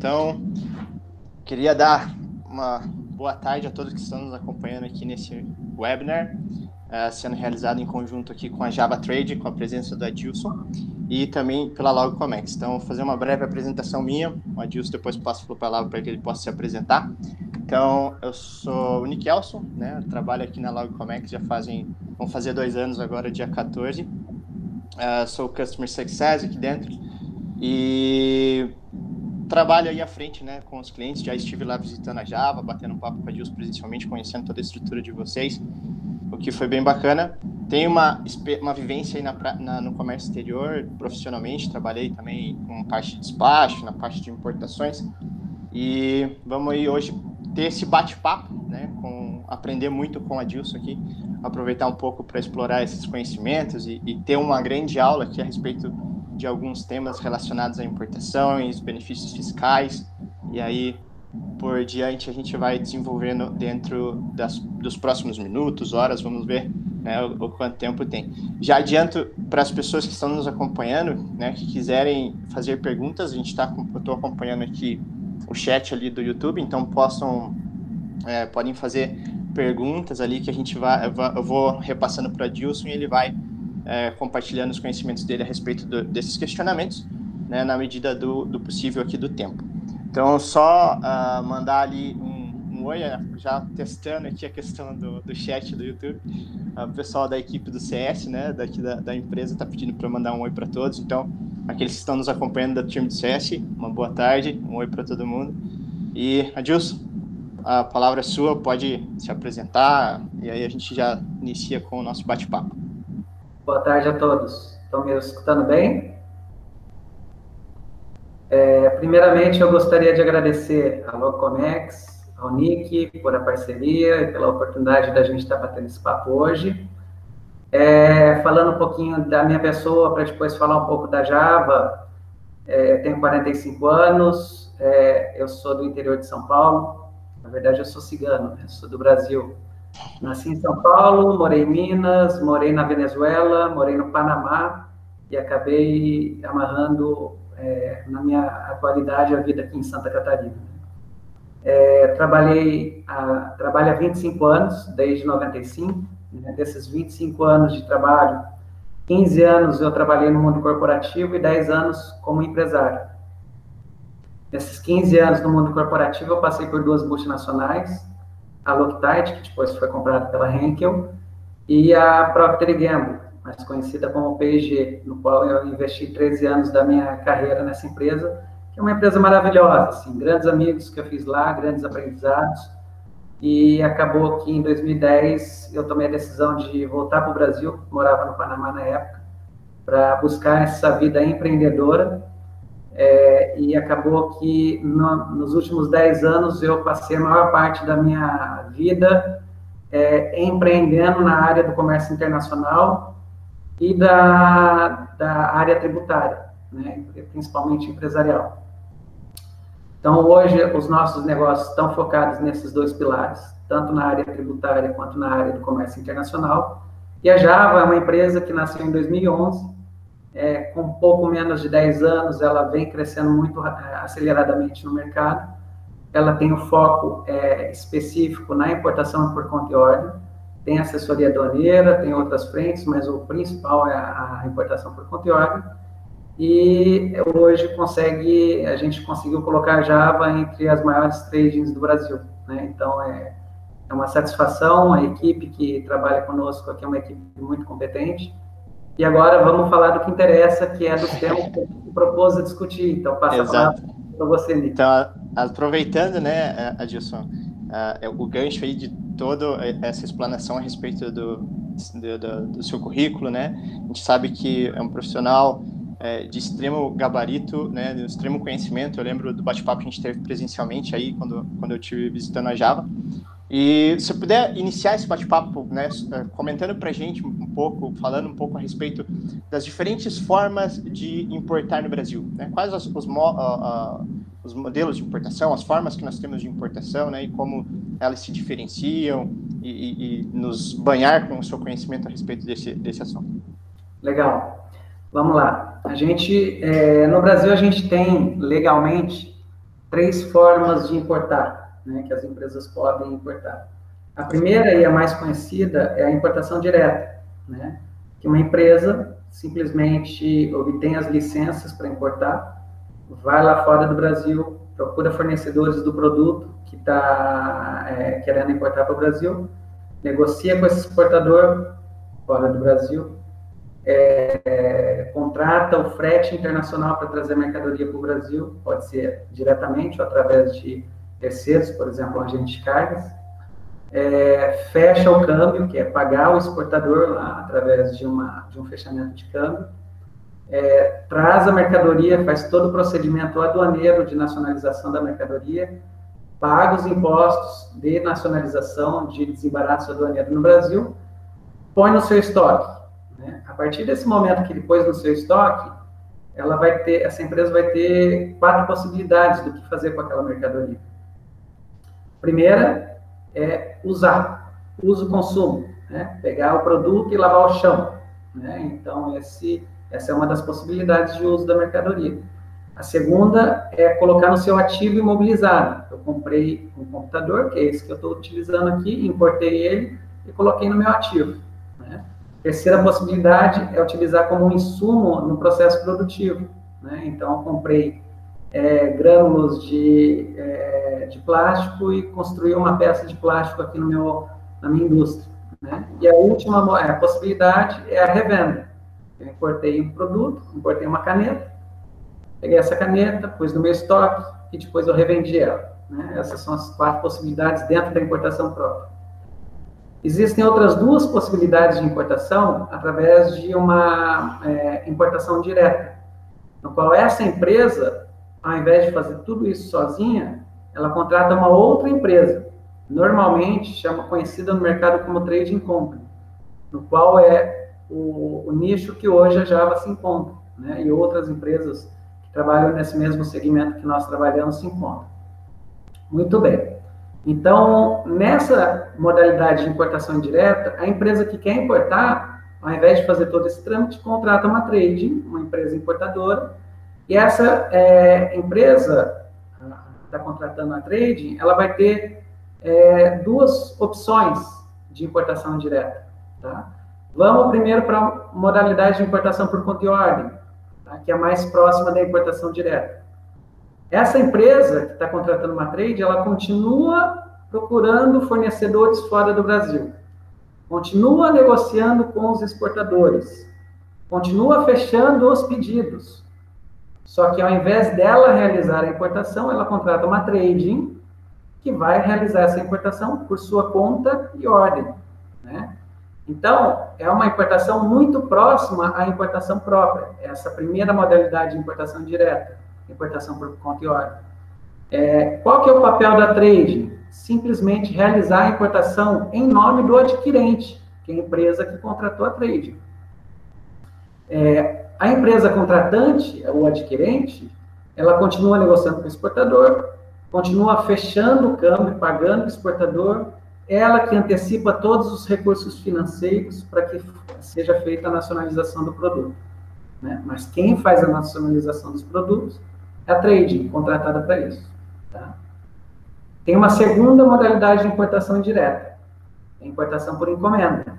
Então, queria dar uma boa tarde a todos que estão nos acompanhando aqui nesse webinar, uh, sendo realizado em conjunto aqui com a Java Trade, com a presença do Adilson, e também pela Logcomex. Então, vou fazer uma breve apresentação minha, o Adilson depois passo a palavra para que ele possa se apresentar. Então, eu sou o Nick Elson, né? trabalho aqui na Logcomex já fazem, vão fazer dois anos agora, dia 14. Uh, sou Customer Success aqui dentro e trabalho aí à frente, né, com os clientes. Já estive lá visitando a Java, batendo um papo com a Dilson presencialmente, conhecendo toda a estrutura de vocês, o que foi bem bacana. Tenho uma, uma vivência aí na, na, no comércio exterior, profissionalmente. Trabalhei também com parte de despacho, na parte de importações. E vamos aí hoje ter esse bate-papo, né, com aprender muito com a Dilson aqui, aproveitar um pouco para explorar esses conhecimentos e, e ter uma grande aula aqui a respeito de alguns temas relacionados a importações, benefícios fiscais, e aí por diante a gente vai desenvolvendo dentro das, dos próximos minutos, horas, vamos ver né, o, o, quanto tempo tem. Já adianto para as pessoas que estão nos acompanhando, né, que quiserem fazer perguntas, a gente está, estou acompanhando aqui o chat ali do YouTube, então possam, é, podem fazer perguntas ali que a gente vai, eu vou repassando para Dilson e ele vai é, compartilhando os conhecimentos dele a respeito do, desses questionamentos, né, na medida do, do, possível aqui do tempo. Então, só uh, mandar ali um, um oi, né, já testando aqui a questão do, do chat do YouTube. Uh, o pessoal da equipe do CS, né, daqui da, da empresa, está pedindo para mandar um oi para todos. Então, aqueles que estão nos acompanhando da time do CS, uma boa tarde, um oi para todo mundo. E, Adilson, a palavra é sua, pode se apresentar e aí a gente já inicia com o nosso bate-papo. Boa tarde a todos. Estão me escutando bem? É, primeiramente, eu gostaria de agradecer a Locomex, ao Nick, por a parceria e pela oportunidade da gente estar batendo esse papo hoje. É, falando um pouquinho da minha pessoa, para depois falar um pouco da Java, é, eu tenho 45 anos, é, eu sou do interior de São Paulo, na verdade eu sou cigano, né? sou do Brasil, Nasci em São Paulo, morei em Minas, morei na Venezuela, morei no Panamá e acabei amarrando é, na minha atualidade a vida aqui em Santa Catarina. É, trabalhei a, trabalho há 25 anos, desde 95. Né, desses 25 anos de trabalho, 15 anos eu trabalhei no mundo corporativo e 10 anos como empresário. Nesses 15 anos no mundo corporativo, eu passei por duas multinacionais, a Loctite, que depois foi comprada pela Henkel, e a Procter Gamble, mais conhecida como P&G, no qual eu investi 13 anos da minha carreira nessa empresa, que é uma empresa maravilhosa, assim, grandes amigos que eu fiz lá, grandes aprendizados, e acabou que em 2010 eu tomei a decisão de voltar para o Brasil, morava no Panamá na época, para buscar essa vida empreendedora é, e acabou que no, nos últimos 10 anos eu passei a maior parte da minha vida é, empreendendo na área do comércio internacional e da, da área tributária, né, principalmente empresarial. Então, hoje, os nossos negócios estão focados nesses dois pilares, tanto na área tributária quanto na área do comércio internacional. E a Java é uma empresa que nasceu em 2011, é, com pouco menos de 10 anos, ela vem crescendo muito é, aceleradamente no mercado. Ela tem um foco é, específico na importação por conta e ordem, tem assessoria aduaneira, tem outras frentes, mas o principal é a, a importação por conta e ordem. E hoje consegue, a gente conseguiu colocar Java entre as maiores tradings do Brasil. Né? Então, é, é uma satisfação, a equipe que trabalha conosco aqui é uma equipe muito competente, e agora vamos falar do que interessa, que é dos temas que eu propôs a discutir. Então, passa Exato. a para você, Nick. Então, aproveitando, né, Adilson, uh, o gancho aí de toda essa explanação a respeito do, do, do, do seu currículo, né? A gente sabe que é um profissional é, de extremo gabarito, né, de extremo conhecimento. Eu lembro do bate-papo que a gente teve presencialmente aí, quando, quando eu estive visitando a Java. E se puder iniciar esse bate-papo, né, comentando para a gente um pouco, falando um pouco a respeito das diferentes formas de importar no Brasil, né? Quais os, os, uh, uh, os, modelos de importação, as formas que nós temos de importação, né? E como elas se diferenciam e, e, e nos banhar com o seu conhecimento a respeito desse, desse assunto. Legal. Vamos lá. A gente, é, no Brasil, a gente tem legalmente três formas de importar, né, que as empresas podem importar. A primeira e a mais conhecida é a importação direta, né, que uma empresa simplesmente obtém as licenças para importar, vai lá fora do Brasil, procura fornecedores do produto que está é, querendo importar para o Brasil, negocia com esse exportador fora do Brasil, é, é, contrata o frete internacional para trazer mercadoria para o Brasil, pode ser diretamente ou através de terceiros, por exemplo, agente de cargas, é, fecha o câmbio, que é pagar o exportador lá através de, uma, de um fechamento de câmbio, é, traz a mercadoria, faz todo o procedimento aduaneiro de nacionalização da mercadoria, paga os impostos de nacionalização de desembaraço aduaneiro no Brasil, põe no seu estoque. Né? A partir desse momento que ele pôs no seu estoque, ela vai ter, essa empresa vai ter quatro possibilidades do que fazer com aquela mercadoria. Primeira é usar, uso consumo, né? pegar o produto e lavar o chão. Né? Então, esse, essa é uma das possibilidades de uso da mercadoria. A segunda é colocar no seu ativo imobilizado. Eu comprei um computador, que é esse que eu estou utilizando aqui, importei ele e coloquei no meu ativo. Né? Terceira possibilidade é utilizar como um insumo no processo produtivo. Né? Então, eu comprei é, de, é, de plástico e construí uma peça de plástico aqui no meu, na minha indústria. Né? E a última é, possibilidade é a revenda. Eu importei um produto, importei uma caneta, peguei essa caneta, pus no meu estoque e depois eu revendi ela. Né? Essas são as quatro possibilidades dentro da importação própria. Existem outras duas possibilidades de importação através de uma é, importação direta, no qual essa empresa ao invés de fazer tudo isso sozinha, ela contrata uma outra empresa, normalmente chama conhecida no mercado como trading company, no qual é o, o nicho que hoje a Java se encontra, né? E outras empresas que trabalham nesse mesmo segmento que nós trabalhamos se encontram. Muito bem. Então, nessa modalidade de importação indireta, a empresa que quer importar, ao invés de fazer todo esse trâmite, contrata uma trading, uma empresa importadora, e essa é, empresa está contratando a trading, ela vai ter é, duas opções de importação direta. Tá? Vamos primeiro para a modalidade de importação por conta e ordem, tá? que é mais próxima da importação direta. Essa empresa que está contratando uma trade, ela continua procurando fornecedores fora do Brasil, continua negociando com os exportadores, continua fechando os pedidos, só que ao invés dela realizar a importação, ela contrata uma trading que vai realizar essa importação por sua conta e ordem. Né? Então, é uma importação muito próxima à importação própria, essa primeira modalidade de importação direta, importação por conta e ordem. É, qual que é o papel da trading? Simplesmente realizar a importação em nome do adquirente, que é a empresa que contratou a trading. É, a empresa contratante, o adquirente, ela continua negociando com o exportador, continua fechando o câmbio, pagando o exportador, ela que antecipa todos os recursos financeiros para que seja feita a nacionalização do produto. Né? Mas quem faz a nacionalização dos produtos é a trading, contratada para isso. Tá? Tem uma segunda modalidade de importação indireta, a importação por encomenda.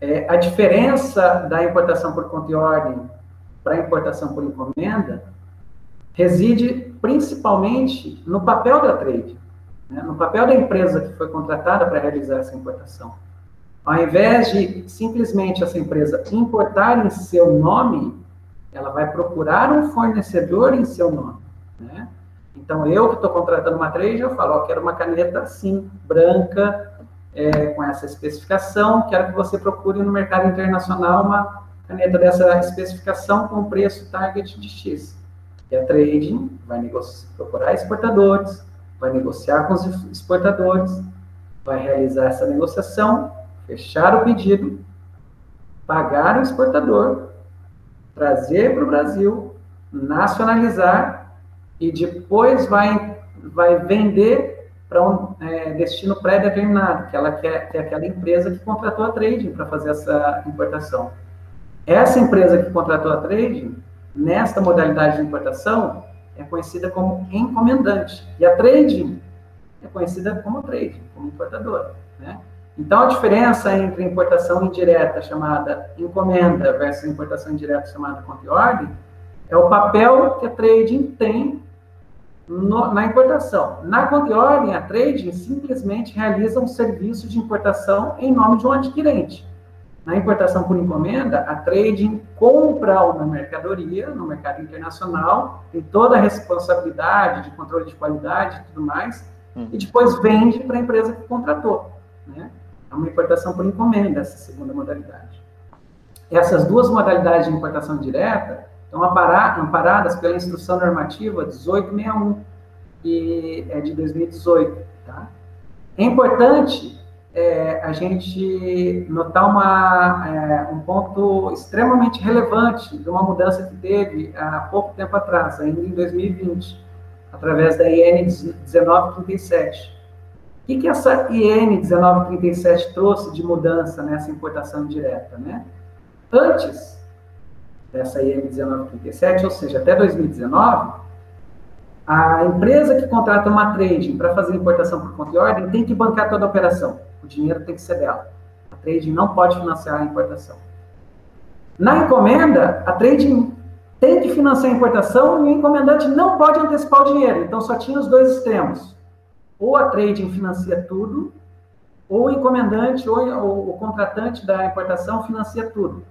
É, a diferença da importação por conta e ordem para a importação por encomenda reside principalmente no papel da trade, né, no papel da empresa que foi contratada para realizar essa importação. Ao invés de simplesmente essa empresa importar em seu nome, ela vai procurar um fornecedor em seu nome. Né? Então, eu que estou contratando uma trade, eu falo, ó, quero uma caneta assim, branca, é, com essa especificação, quero que você procure no mercado internacional uma caneta dessa especificação com preço target de X. E a trading vai procurar exportadores, vai negociar com os exportadores, vai realizar essa negociação, fechar o pedido, pagar o exportador, trazer para o Brasil, nacionalizar e depois vai, vai vender para um é, destino pré-determinado, que ela quer, que é aquela empresa que contratou a trading para fazer essa importação. Essa empresa que contratou a trading, nesta modalidade de importação, é conhecida como encomendante. E a trading é conhecida como trading, como importadora. Né? Então, a diferença entre importação indireta, chamada encomenda, versus importação indireta, chamada conta e ordem, é o papel que a trading tem no, na importação. Na conta e ordem, a trading simplesmente realiza um serviço de importação em nome de um adquirente. Na importação por encomenda, a trading compra uma mercadoria no mercado internacional, tem toda a responsabilidade de controle de qualidade e tudo mais, hum. e depois vende para a empresa que contratou. Né? É uma importação por encomenda, essa segunda modalidade. Essas duas modalidades de importação direta estão amparadas pela Instrução Normativa 1861, que é de 2018. Tá? É importante é, a gente notar uma, é, um ponto extremamente relevante de uma mudança que teve há pouco tempo atrás, ainda em 2020, através da IN 1937. O que, que essa IN 1937 trouxe de mudança nessa importação direta? Né? Antes dessa IN 1937, ou seja, até 2019, a empresa que contrata uma trading para fazer importação por conta e ordem tem que bancar toda a operação o dinheiro tem que ser dela. A trading não pode financiar a importação. Na encomenda, a trading tem que financiar a importação e o encomendante não pode antecipar o dinheiro. Então só tinha os dois extremos. Ou a trading financia tudo, ou o encomendante ou, o contratante da importação financia tudo.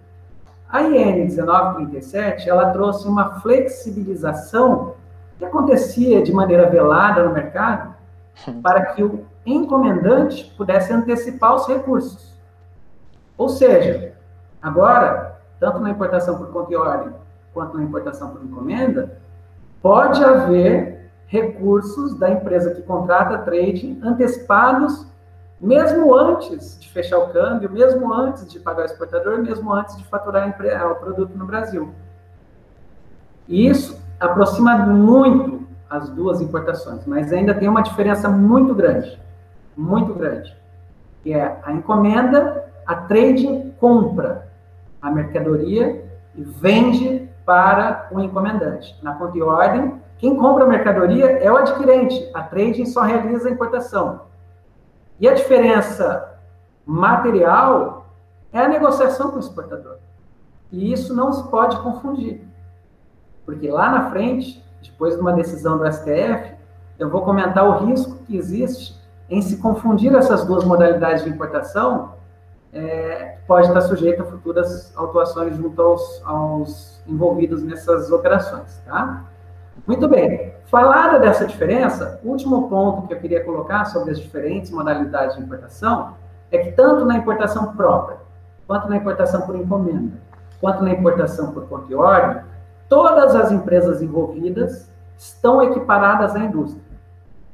A IN 1937, ela trouxe uma flexibilização que acontecia de maneira velada no mercado, para que o encomendante pudesse antecipar os recursos. Ou seja, agora, tanto na importação por conta e ordem quanto na importação por encomenda, pode haver recursos da empresa que contrata trading antecipados mesmo antes de fechar o câmbio, mesmo antes de pagar o exportador, mesmo antes de faturar o produto no Brasil. E isso aproxima muito as duas importações, mas ainda tem uma diferença muito grande muito grande, que é a encomenda, a trading compra a mercadoria e vende para o encomendante. Na conta e ordem, quem compra a mercadoria é o adquirente, a trading só realiza a importação. E a diferença material é a negociação com o exportador. E isso não se pode confundir. Porque lá na frente, depois de uma decisão do STF, eu vou comentar o risco que existe em se confundir essas duas modalidades de importação, é, pode estar sujeito a futuras autuações junto aos, aos envolvidos nessas operações, tá? Muito bem. Falada dessa diferença, o último ponto que eu queria colocar sobre as diferentes modalidades de importação é que tanto na importação própria, quanto na importação por encomenda, quanto na importação por conta e ordem, todas as empresas envolvidas estão equiparadas à indústria.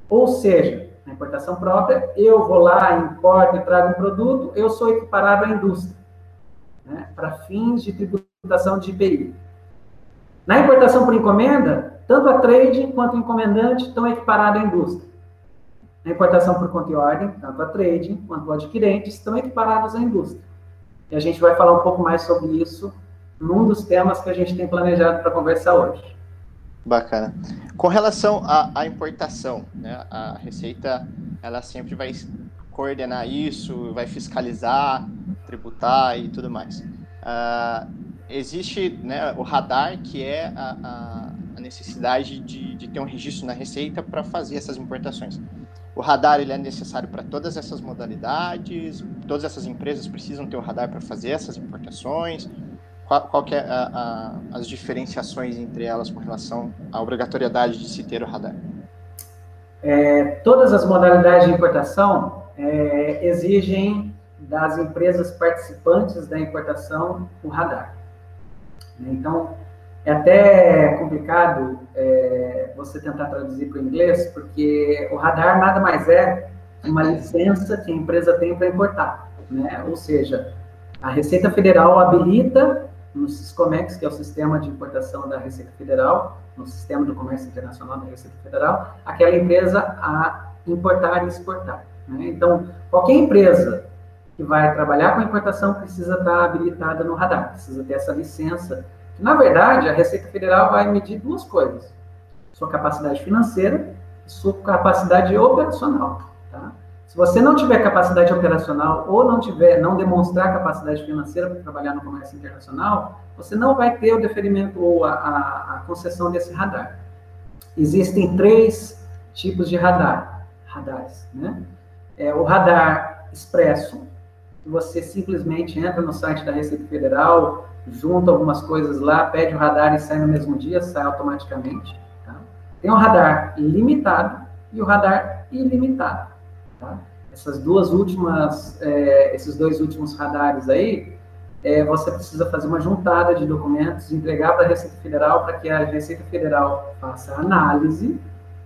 Ou seja, na importação própria, eu vou lá, importo e trago um produto, eu sou equiparado à indústria, né, para fins de tributação de IPI. Na importação por encomenda, tanto a trade quanto o encomendante estão equiparados à indústria. Na importação por conta e ordem, tanto a trade quanto o adquirente estão equiparados à indústria. E a gente vai falar um pouco mais sobre isso num dos temas que a gente tem planejado para conversar hoje. Bacana. Com relação à, à, importação, né, a Receita ela sempre vai coordenar isso, vai fiscalizar, tributar e tudo mais. Uh, existe né, o radar, que é a, a necessidade de, de, ter um registro na Receita para fazer essas importações. O radar ele é necessário para todas essas modalidades, todas essas empresas precisam ter o radar para fazer essas importações, qual, qual que é a, a, as diferenciações entre elas com relação à obrigatoriedade de se ter o radar? É, todas as modalidades de importação é, exigem das empresas participantes da importação o radar. Então, é até complicado é, você tentar traduzir para o inglês, porque o radar nada mais é uma licença que a empresa tem para importar. Né? Ou seja, a Receita Federal habilita no Siscomex, que é o sistema de importação da Receita Federal, no sistema do comércio internacional da Receita Federal, aquela empresa a importar e exportar. Né? Então, qualquer empresa que vai trabalhar com importação precisa estar habilitada no radar, precisa ter essa licença. Na verdade, a Receita Federal vai medir duas coisas. sua capacidade financeira e sua capacidade operacional. Tá? Se você não tiver capacidade operacional ou não tiver, não demonstrar capacidade financeira para trabalhar no comércio internacional, você não vai ter o deferimento ou a, a, a concessão desse radar. Existem três tipos de radar, radares, né? É o radar expresso, você simplesmente entra no site da Receita Federal, junta algumas coisas lá, pede o radar e sai no mesmo dia, sai automaticamente. Tá? Tem o radar limitado e o radar ilimitado. Tá? Essas duas últimas, é, esses dois últimos radares aí, é, você precisa fazer uma juntada de documentos, entregar para a Receita Federal para que a Receita Federal faça a análise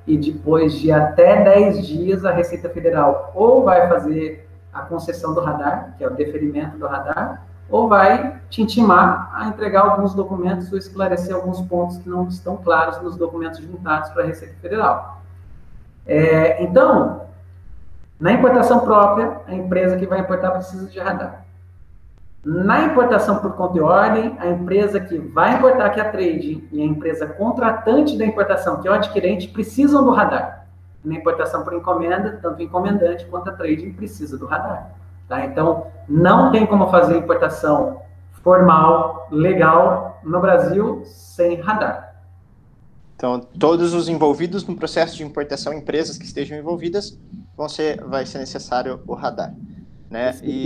e depois de até 10 dias a Receita Federal ou vai fazer a concessão do radar, que é o deferimento do radar, ou vai te intimar a entregar alguns documentos ou esclarecer alguns pontos que não estão claros nos documentos juntados para a Receita Federal. É, então, na importação própria, a empresa que vai importar precisa de radar. Na importação por conta e ordem, a empresa que vai importar, que é a trading, e a empresa contratante da importação, que é o adquirente, precisam do radar. Na importação por encomenda, tanto o encomendante quanto a trading precisa do radar. Tá? Então, não tem como fazer importação formal, legal, no Brasil, sem radar. Então, todos os envolvidos no processo de importação, empresas que estejam envolvidas, vão ser, vai ser necessário o radar. Né? E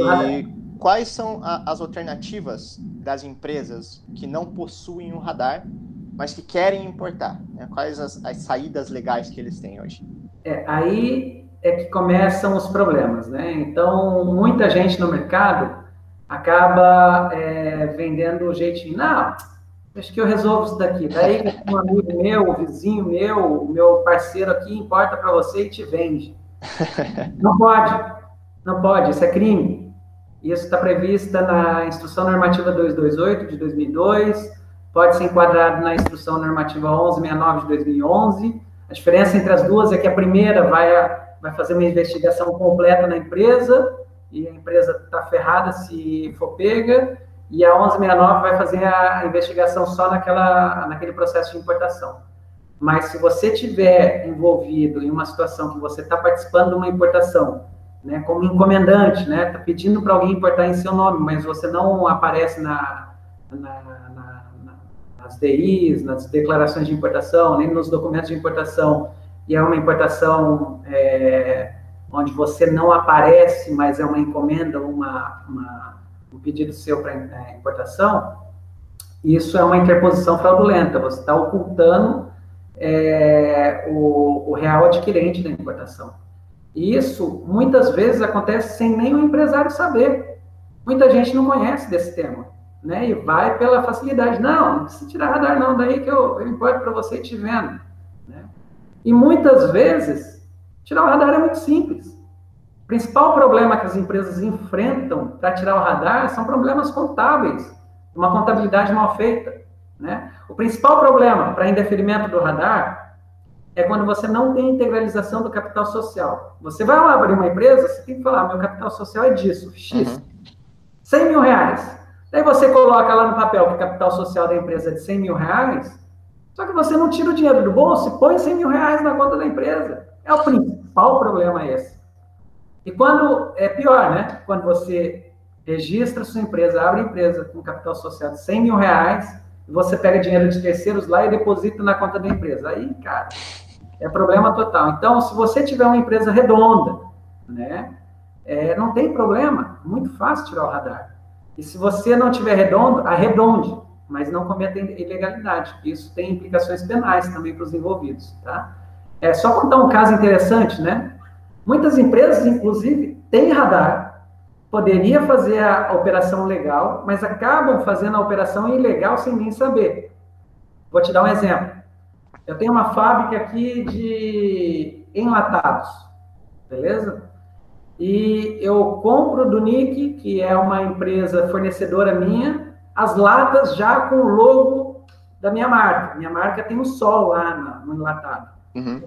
quais são a, as alternativas das empresas que não possuem um radar, mas que querem importar? Né? Quais as, as saídas legais que eles têm hoje? É, aí é que começam os problemas, né? Então, muita gente no mercado acaba é, vendendo o jeitinho. Não, acho que eu resolvo isso daqui. Daí um amigo meu, um vizinho meu, meu parceiro aqui importa para você e te vende. Não pode, não pode, isso é crime. Isso está prevista na Instrução Normativa 228 de 2002, pode ser enquadrado na Instrução Normativa 1169 de 2011. A diferença entre as duas é que a primeira vai, vai fazer uma investigação completa na empresa, e a empresa está ferrada se for pega, e a 1169 vai fazer a investigação só naquela, naquele processo de importação. Mas se você tiver envolvido em uma situação que você está participando de uma importação, né, como encomendante, né, está pedindo para alguém importar em seu nome, mas você não aparece na, na, na, nas DIs, nas declarações de importação, nem nos documentos de importação, e é uma importação é, onde você não aparece, mas é uma encomenda, uma, uma um pedido seu para é, importação, isso é uma interposição fraudulenta. Você está ocultando é, o, o, real adquirente da importação. E isso, muitas vezes, acontece sem nem o empresário saber. Muita gente não conhece desse tema, né? E vai pela facilidade. Não, não precisa tirar radar não, daí que eu, eu importo para você e te vendo. Né? E muitas vezes, tirar o radar é muito simples. O principal problema que as empresas enfrentam para tirar o radar são problemas contábeis, uma contabilidade mal feita. Né? O principal problema para indeferimento do radar é quando você não tem integralização do capital social. Você vai lá abrir uma empresa, você tem que falar, meu capital social é disso, X, uhum. 100 mil reais. Daí você coloca lá no papel que o capital social da empresa é de 100 mil reais, só que você não tira o dinheiro do bolso e põe 100 mil reais na conta da empresa. É o principal problema esse. E quando, é pior, né? Quando você registra sua empresa, abre empresa com capital social de 100 mil reais, você pega dinheiro de terceiros lá e deposita na conta da empresa. Aí, cara, é problema total. Então, se você tiver uma empresa redonda, né, é, não tem problema, muito fácil tirar o radar. E se você não tiver redondo, arredonde, mas não cometa ilegalidade. Isso tem implicações penais também para os envolvidos, tá? É só contar um caso interessante, né? Muitas empresas, inclusive, têm radar, poderia fazer a operação legal, mas acabam fazendo a operação ilegal sem nem saber. Vou te dar um exemplo. Eu tenho uma fábrica aqui de enlatados, beleza? E eu compro do Nick, que é uma empresa fornecedora minha, as latas já com o logo da minha marca. Minha marca tem um sol lá no enlatado. Uhum.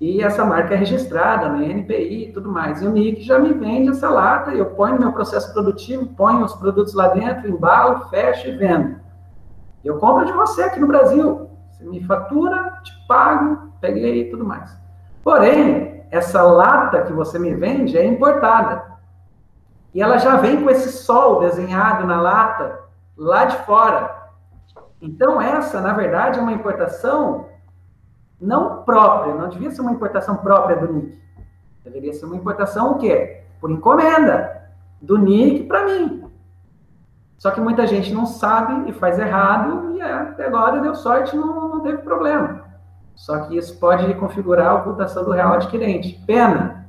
E essa marca é registrada no NPI e tudo mais. E o NIC já me vende essa lata, eu ponho no meu processo produtivo, ponho os produtos lá dentro, embalo, fecho e vendo. Eu compro de você aqui no Brasil, Você me fatura, te pago, peguei e tudo mais. Porém, essa lata que você me vende é importada. E ela já vem com esse sol desenhado na lata lá de fora. Então, essa, na verdade, é uma importação não própria, não devia ser uma importação própria do NIC. Deveria ser uma importação o quê? Por encomenda, do NIC para mim. Só que muita gente não sabe e faz errado, e até agora deu sorte, não, não teve problema. Só que isso pode configurar a ocultação do real adquirente. Pena,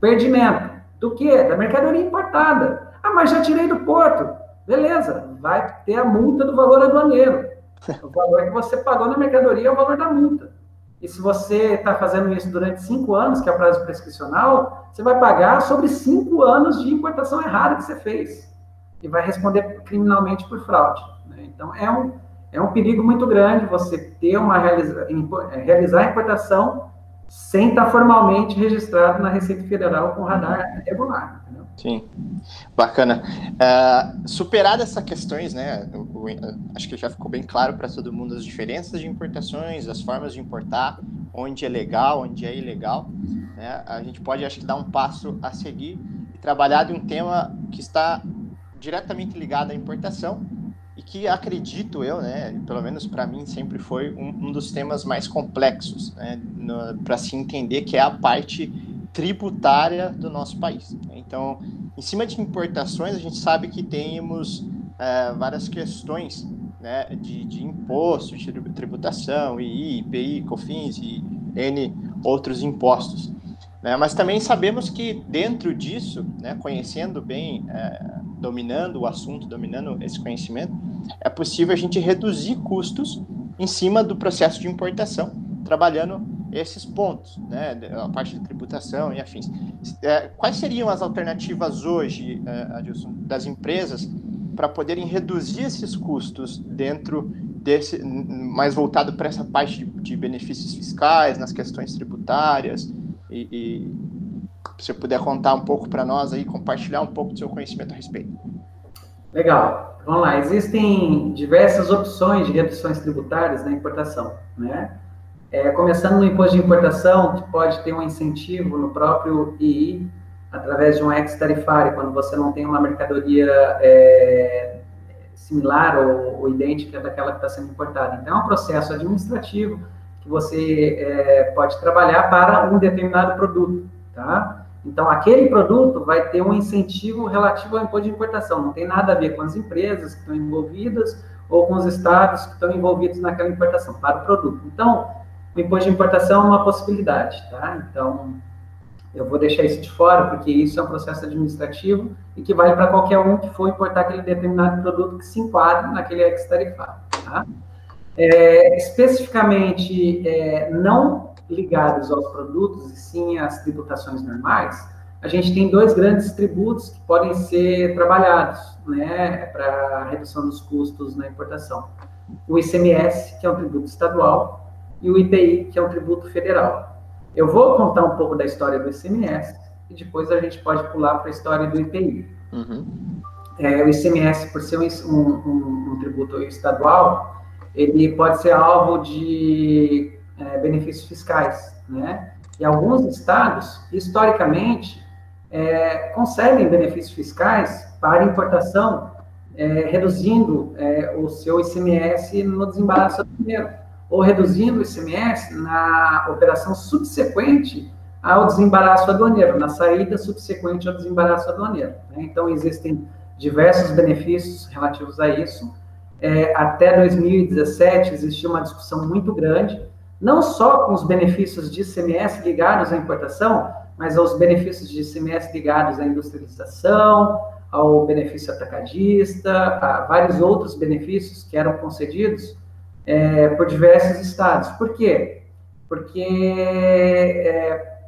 perdimento. Do quê? Da mercadoria importada. Ah, mas já tirei do porto. Beleza, vai ter a multa do valor aduaneiro. O valor que você pagou na mercadoria é o valor da multa. E se você está fazendo isso durante cinco anos, que é o prazo prescricional, você vai pagar sobre cinco anos de importação errada que você fez. E vai responder criminalmente por fraude. Né? Então, é um, é um perigo muito grande você ter uma realiza, realizar a importação sem estar formalmente registrado na Receita Federal com radar regular. Entendeu? Sim, bacana. Uh, superado essas questões, né? acho que já ficou bem claro para todo mundo as diferenças de importações, as formas de importar, onde é legal, onde é ilegal. Né? A gente pode, acho que, dar um passo a seguir e trabalhar de um tema que está diretamente ligado à importação e que acredito eu, né, pelo menos para mim sempre foi um, um, dos temas mais complexos, né, para se entender que é a parte tributária do nosso país. Então, em cima de importações, a gente sabe que temos é, várias questões né, de, de imposto, de tributação, II, IPI, COFINS e N outros impostos. Né? Mas também sabemos que dentro disso, né, conhecendo bem, é, dominando o assunto, dominando esse conhecimento, é possível a gente reduzir custos em cima do processo de importação, trabalhando esses pontos, né, a parte de tributação e afins. É, quais seriam as alternativas hoje, é, Adilson, das empresas para poderem reduzir esses custos dentro desse, mais voltado para essa parte de, de, benefícios fiscais, nas questões tributárias e, e se você puder contar um pouco para nós aí, compartilhar um pouco do seu conhecimento a respeito. Legal. Vamos lá. Existem diversas opções de reduções tributárias na importação, né? É, começando no imposto de importação, que pode ter um incentivo no próprio II, através de um ex-tarifário, quando você não tem uma mercadoria é, similar ou, ou, idêntica daquela que está sendo importada. Então, é um processo administrativo que você é, pode trabalhar para um determinado produto, tá? Então, aquele produto vai ter um incentivo relativo ao imposto de importação. Não tem nada a ver com as empresas que estão envolvidas ou com os estados que estão envolvidos naquela importação, para o produto. Então, o imposto de importação é uma possibilidade, tá? Então, eu vou deixar isso de fora, porque isso é um processo administrativo e que vale para qualquer um que for importar aquele determinado produto que se enquadre naquele ex-tarifário, tá? É, especificamente, é, não ligados aos produtos e sim às tributações normais, a gente tem dois grandes tributos que podem ser trabalhados, né, para redução dos custos na importação. O ICMS, que é um tributo estadual, e o IPI, que é um tributo federal. Eu vou contar um pouco da história do ICMS e depois a gente pode pular para a história do IPI. Uhum. É, o ICMS, por ser um, um, um, tributo estadual, ele pode ser alvo de é, benefícios fiscais, né? E alguns estados, historicamente, é, concedem benefícios fiscais para importação, é, reduzindo é, o seu ICMS no desembaraço do dinheiro ou reduzindo o ICMS na operação subsequente ao desembaraço aduaneiro, na saída subsequente ao desembaraço aduaneiro. Né? Então, existem diversos benefícios relativos a isso. É, até 2017, existia uma discussão muito grande, não só com os benefícios de ICMS ligados à importação, mas aos benefícios de ICMS ligados à industrialização, ao benefício atacadista, a vários outros benefícios que eram concedidos é, por diversos estados. Por quê? Porque é,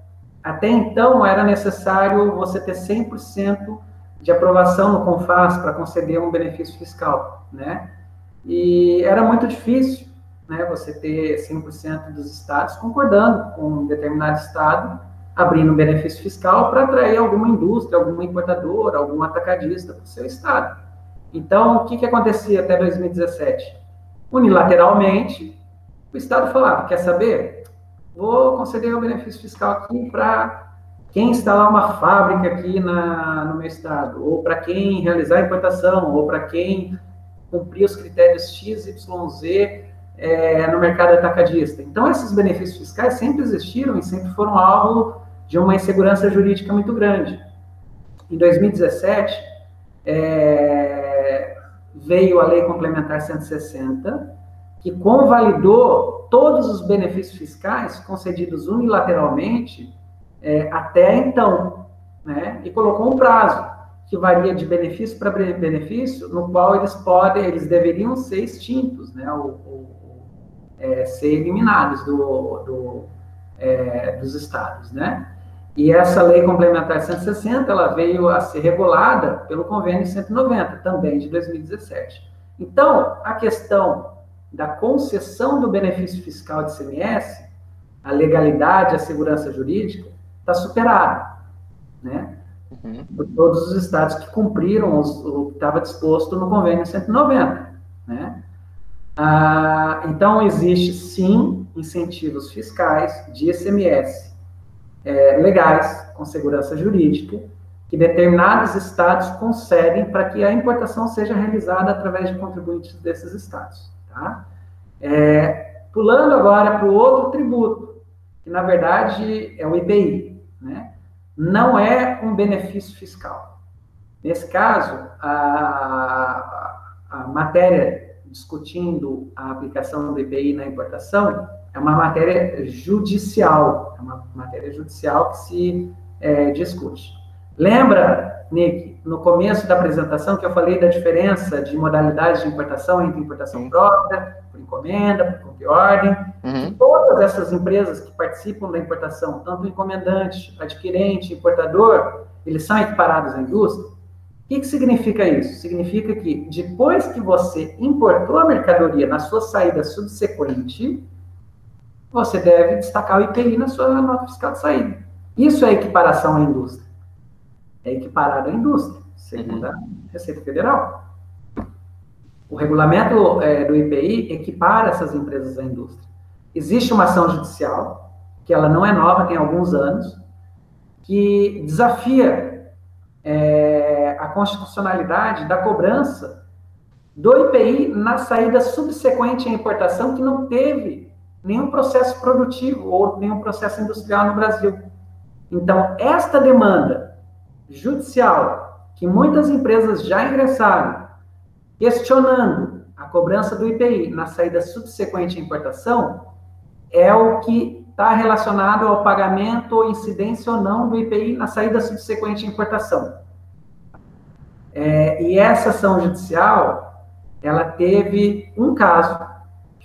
até então era necessário você ter 100% de aprovação no CONFAS para conceder um benefício fiscal, né? E era muito difícil, né, você ter 100% dos estados concordando com um determinado estado abrindo um benefício fiscal para atrair alguma indústria, alguma importadora, algum atacadista para o seu estado. Então, o que, que acontecia até 2017? Unilateralmente, o Estado falava, quer saber? Vou conceder o benefício fiscal aqui para quem instalar uma fábrica aqui na, no meu estado, ou para quem realizar importação, ou para quem cumprir os critérios X, Y, Z é, no mercado atacadista. Então, esses benefícios fiscais sempre existiram e sempre foram alvo de uma insegurança jurídica muito grande. Em 2017, é, veio a Lei Complementar 160, que convalidou todos os benefícios fiscais concedidos unilateralmente é, até então, né? E colocou um prazo que varia de benefício para benefício, no qual eles podem, eles deveriam ser extintos, né? Ou, ou é, ser eliminados do, do é, dos estados, né? E essa lei complementar 160, ela veio a ser regulada pelo convênio 190, também de 2017. Então, a questão da concessão do benefício fiscal de CMS, a legalidade, a segurança jurídica, está superada, né? Uhum. Por todos os estados que cumpriram os, o que estava disposto no convênio 190, né? Ah, então, existe sim incentivos fiscais de ICMS é, legais, com segurança jurídica, que determinados estados concedem para que a importação seja realizada através de contribuintes desses estados. Tá? É, pulando agora para o outro tributo, que na verdade é o IPI, né? não é um benefício fiscal. Nesse caso, a, a matéria discutindo a aplicação do IPI na importação é uma matéria judicial, é uma matéria judicial que se é, discute. Lembra, Nick, no começo da apresentação que eu falei da diferença de modalidades de importação entre importação própria, por encomenda, por compra e ordem? Uhum. Todas essas empresas que participam da importação, tanto encomendante, adquirente, importador, eles são equiparados à indústria? O que, que significa isso? Significa que depois que você importou a mercadoria na sua saída subsequente, você deve destacar o IPI na sua nota fiscal de saída. Isso é equiparação à indústria. É equiparado à indústria, segundo a Receita Federal. O regulamento é, do IPI equipara essas empresas à indústria. Existe uma ação judicial, que ela não é nova, tem alguns anos, que desafia é, a constitucionalidade da cobrança do IPI na saída subsequente à importação que não teve nenhum processo produtivo ou nenhum processo industrial no Brasil. Então, esta demanda judicial, que muitas empresas já ingressaram, questionando a cobrança do IPI na saída subsequente à importação, é o que está relacionado ao pagamento ou incidência ou não do IPI na saída subsequente à importação. É, e essa ação judicial, ela teve um caso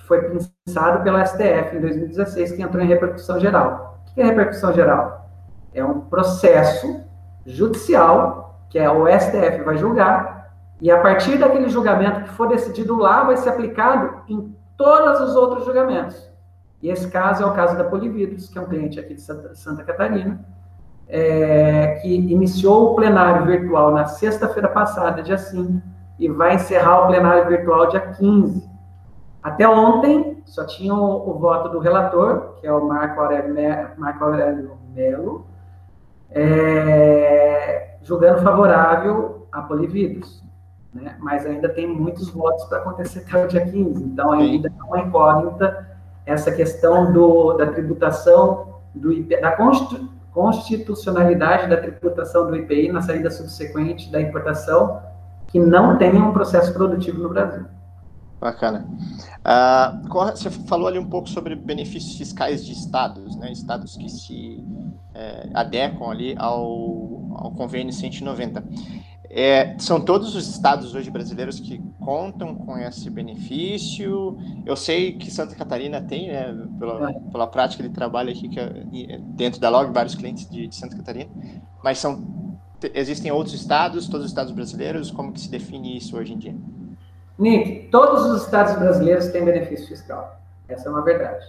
foi pensado pela STF em 2016, que entrou em repercussão geral. O que é repercussão geral? É um processo judicial que é o STF vai julgar, e a partir daquele julgamento que for decidido lá, vai ser aplicado em todos os outros julgamentos. E esse caso é o caso da Polividros, que é um cliente aqui de Santa Catarina, é, que iniciou o plenário virtual na sexta-feira passada, dia 5, e vai encerrar o plenário virtual dia 15. Até ontem, só tinha o, o, voto do relator, que é o Marco Aurélio, Melo, é, julgando favorável a Polividros. Né? Mas ainda tem muitos votos para acontecer até o dia 15. Então, ainda é uma incógnita essa questão do, da tributação, do, da constitucionalidade da tributação do IPI na saída subsequente da importação, que não tenha um processo produtivo no Brasil. Bacana. Uh, você falou ali um pouco sobre benefícios fiscais de estados, né? Estados que se é, adequam ali ao, ao convênio 190. É, são todos os estados hoje brasileiros que contam com esse benefício. Eu sei que Santa Catarina tem, né, pela, pela prática de trabalho aqui que é, dentro da Log, vários clientes de, de Santa Catarina, mas são existem outros estados, todos os estados brasileiros, como que se define isso hoje em dia? Nick, todos os estados brasileiros têm benefício fiscal. Essa é uma verdade.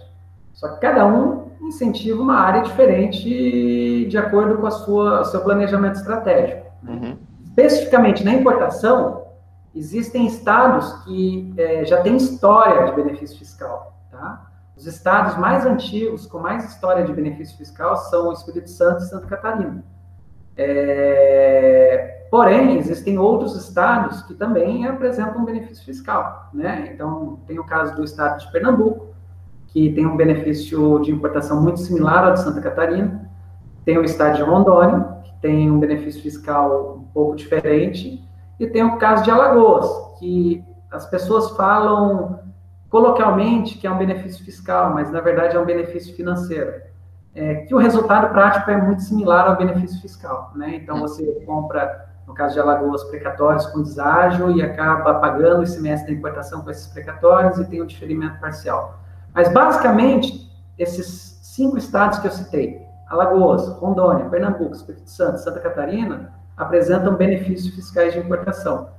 Só que cada um incentiva uma área diferente de acordo com a sua, o seu planejamento estratégico. Uhum. Especificamente na importação, existem estados que é, já têm história de benefício fiscal. Tá? os estados mais antigos, com mais história de benefício fiscal, são o Espírito Santo e Santa Catarina. É, porém, existem outros estados que também apresentam benefício fiscal. Né? Então, tem o caso do estado de Pernambuco, que tem um benefício de importação muito similar ao de Santa Catarina. Tem o estado de Rondônia, que tem um benefício fiscal um pouco diferente. E tem o caso de Alagoas, que as pessoas falam coloquialmente que é um benefício fiscal, mas na verdade é um benefício financeiro. É, que o resultado prático é muito similar ao benefício fiscal, né? Então você compra, no caso de Alagoas, precatórios com deságio e acaba pagando esse semestre da importação com esses precatórios e tem um diferimento parcial. Mas basicamente, esses cinco estados que eu citei, Alagoas, Rondônia, Pernambuco, Espírito Santo, Santa Catarina, apresentam benefícios fiscais de importação.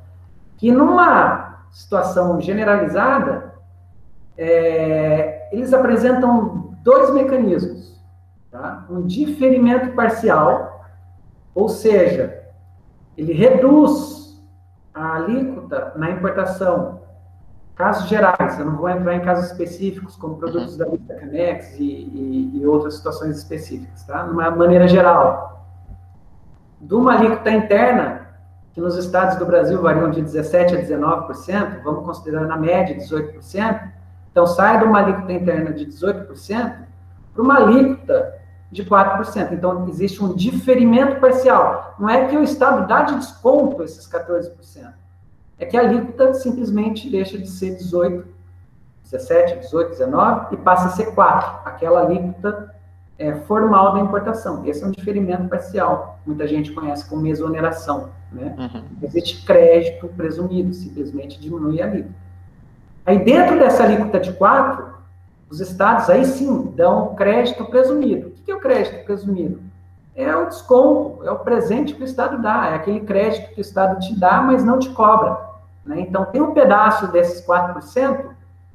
Que numa situação generalizada, é, eles apresentam dois mecanismos. Tá? Um diferimento parcial, ou seja, ele reduz a alíquota na importação. Casos gerais, eu não vou entrar em casos específicos, como produtos uhum. da lista Canex e, e, e, outras situações específicas, tá? De uma maneira geral. De uma alíquota interna, que nos estados do Brasil variam de 17% a 19%, vamos considerar na média 18%, então, sai de uma alíquota interna de 18% para uma alíquota de 4%. Então, existe um diferimento parcial. Não é que o Estado dá de desconto esses 14%. É que a alíquota simplesmente deixa de ser 18, 17, 18, 19 e passa a ser 4, aquela alíquota é, formal da importação. Esse é um diferimento parcial. Muita gente conhece como exoneração. Né? Uhum. Existe crédito presumido, simplesmente diminui a alíquota. Aí, dentro dessa alíquota de 4, os estados aí sim dão crédito presumido. Que é o crédito presumido? É o desconto, é o presente que o Estado dá, é aquele crédito que o Estado te dá, mas não te cobra. Né? Então, tem um pedaço desses 4%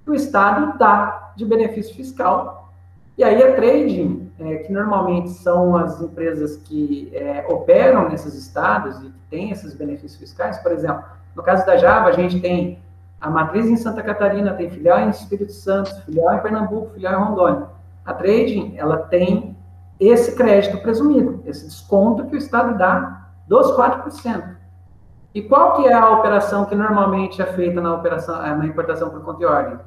que o Estado dá de benefício fiscal. E aí a trading, é, que normalmente são as empresas que é, operam nesses estados e que têm esses benefícios fiscais, por exemplo, no caso da Java, a gente tem a matriz em Santa Catarina tem filial em Espírito Santo, filial em Pernambuco, filial em Rondônia. A trading, ela tem esse crédito presumido, esse desconto que o Estado dá dos 4%. E qual que é a operação que normalmente é feita na operação, eh, na importação por conta e ordem?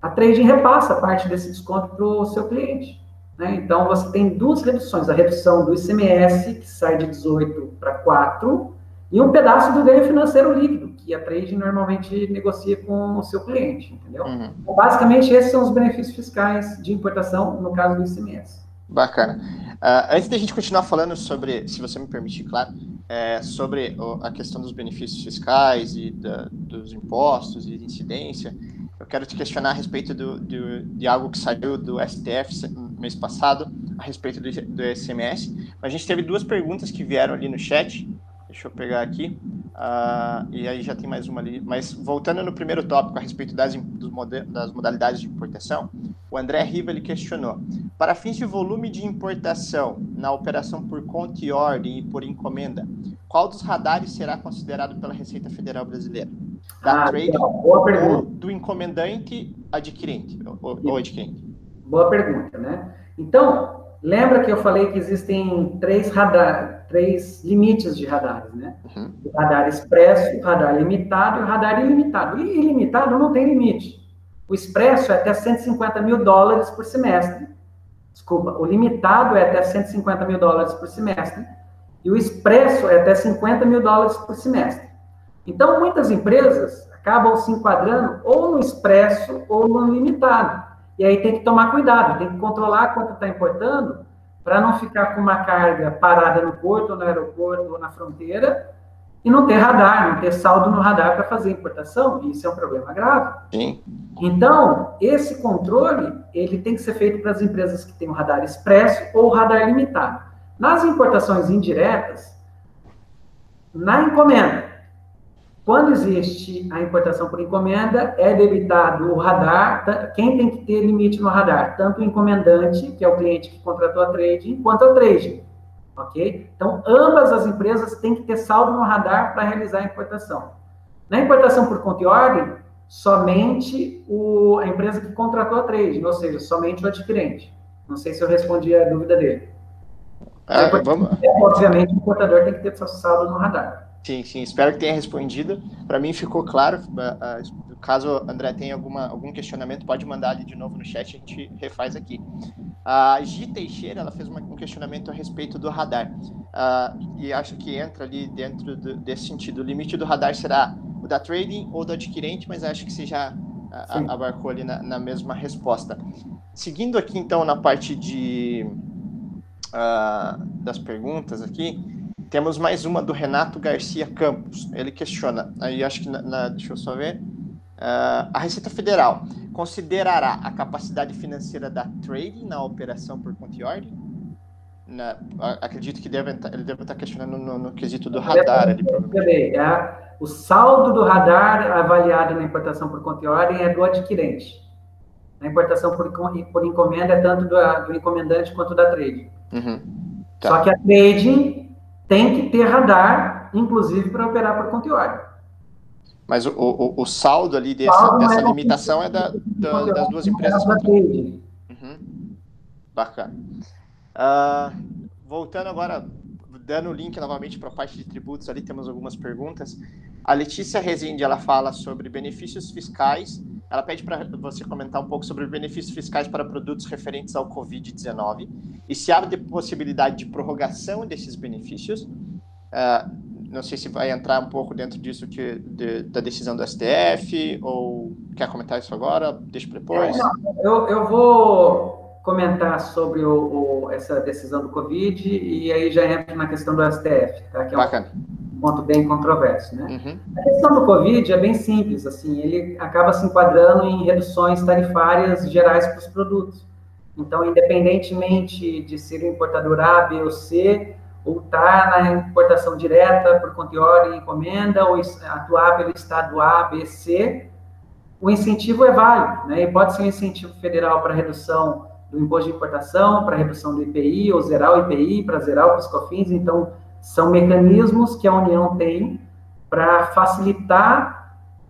A trading repassa parte desse desconto para o seu cliente. Né? Então, você tem duas reduções. A redução do ICMS, que sai de 18 para 4, e um pedaço do ganho financeiro líquido, que a trade normalmente negocia com o seu cliente, entendeu? Uhum. Então, basicamente, esses são os benefícios fiscais de importação, no caso do ICMS. Bacana. Uh, antes da gente continuar falando sobre, se você me permitir, claro, é, sobre a questão dos benefícios fiscais e da, dos impostos e incidência, eu quero te questionar a respeito do, do, de algo que saiu do STF mês passado, a respeito do, do ICMS. A gente teve duas perguntas que vieram ali no chat, Deixa eu pegar aqui. Uh, e aí já tem mais uma ali. Mas voltando no primeiro tópico a respeito das, das modalidades de importação, o André Riva ele questionou: para fins de volume de importação na operação por conta e ordem e por encomenda, qual dos radares será considerado pela Receita Federal Brasileira? Da ah, trade ou do encomendante adquirente ou, ou adquirente? Boa pergunta, né? Então, Lembra que eu falei que existem três radar, três limites de radares, né? Uhum. O radar expresso, o radar limitado e o radar ilimitado. E ilimitado não tem limite. O expresso é até 150 mil dólares por semestre. Desculpa, o limitado é até 150 mil dólares por semestre. E o expresso é até 50 mil dólares por semestre. Então, muitas empresas acabam se enquadrando ou no expresso ou no limitado. E aí tem que tomar cuidado, tem que controlar quanto está importando, para não ficar com uma carga parada no porto, ou no aeroporto, ou na fronteira, e não ter radar, não ter saldo no radar para fazer importação, e isso é um problema grave. Sim. Então, esse controle, ele tem que ser feito para as empresas que têm o radar expresso ou radar limitado. Nas importações indiretas, na encomenda, quando existe a importação por encomenda, é debitado o radar, quem tem que ter limite no radar? Tanto o encomendante, que é o cliente que contratou a trade, quanto a trade. Ok? Então, ambas as empresas têm que ter saldo no radar para realizar a importação. Na importação por conta e ordem, somente o, a empresa que contratou a trading, ou seja, somente o adquirente. Não sei se eu respondi a dúvida dele. Ah, vamos... Obviamente, o importador tem que ter saldo no radar. Sim, sim, espero que tenha respondido. Para mim ficou claro. Caso André tenha alguma, algum questionamento, pode mandar ali de novo no chat, a gente refaz aqui. A Gi Teixeira ela fez um questionamento a respeito do radar. Uh, e acho que entra ali dentro do, desse sentido. O limite do radar será o da trading ou do adquirente, mas acho que você já a, abarcou ali na, na, mesma resposta. Seguindo aqui, então, na parte de, uh, das perguntas aqui, temos mais uma do Renato Garcia Campos. Ele questiona, aí acho que, na, na, deixa eu só ver, uh, a Receita Federal considerará a capacidade financeira da trading na operação por conta e ordem? Na, acredito que deve, ele deve estar questionando no, no quesito do radar. Ali, provavelmente. É, o saldo do radar avaliado na importação por conta e ordem é do adquirente. Na importação por, por encomenda é tanto do, do encomendante quanto da trading. Uhum. Tá. Só que a trading tem que ter radar, inclusive para operar por conta ordem. Mas o, o, o saldo ali desse, saldo dessa é limitação é da, da, das duas empresas. Uhum. Bacana. Uh, voltando agora, dando o link novamente para a parte de tributos, ali temos algumas perguntas. A Letícia Rezende, ela fala sobre benefícios fiscais. Ela pede para você comentar um pouco sobre benefícios fiscais para produtos referentes ao Covid-19 e se abre possibilidade de prorrogação desses benefícios. Uh, não sei se vai entrar um pouco dentro disso que, de, da decisão do STF ou quer comentar isso agora? Deixa para depois. Eu, eu vou comentar sobre o, o, essa decisão do Covid e aí já entro na questão do STF, tá? Que é Bacana. um ponto bem controverso, né? Uhum. A questão do Covid é bem simples, assim, ele acaba se enquadrando em reduções tarifárias gerais para os produtos. Então, independentemente de ser o importador A, B ou C, ou estar tá na importação direta por conta e ordem encomenda, ou atuar pelo estado A, B, C, o incentivo é válido, né? E pode ser um incentivo federal para redução do imposto de importação, para redução do IPI, ou zerar o IPI, para zerar os COFINS. Então, são mecanismos que a União tem para facilitar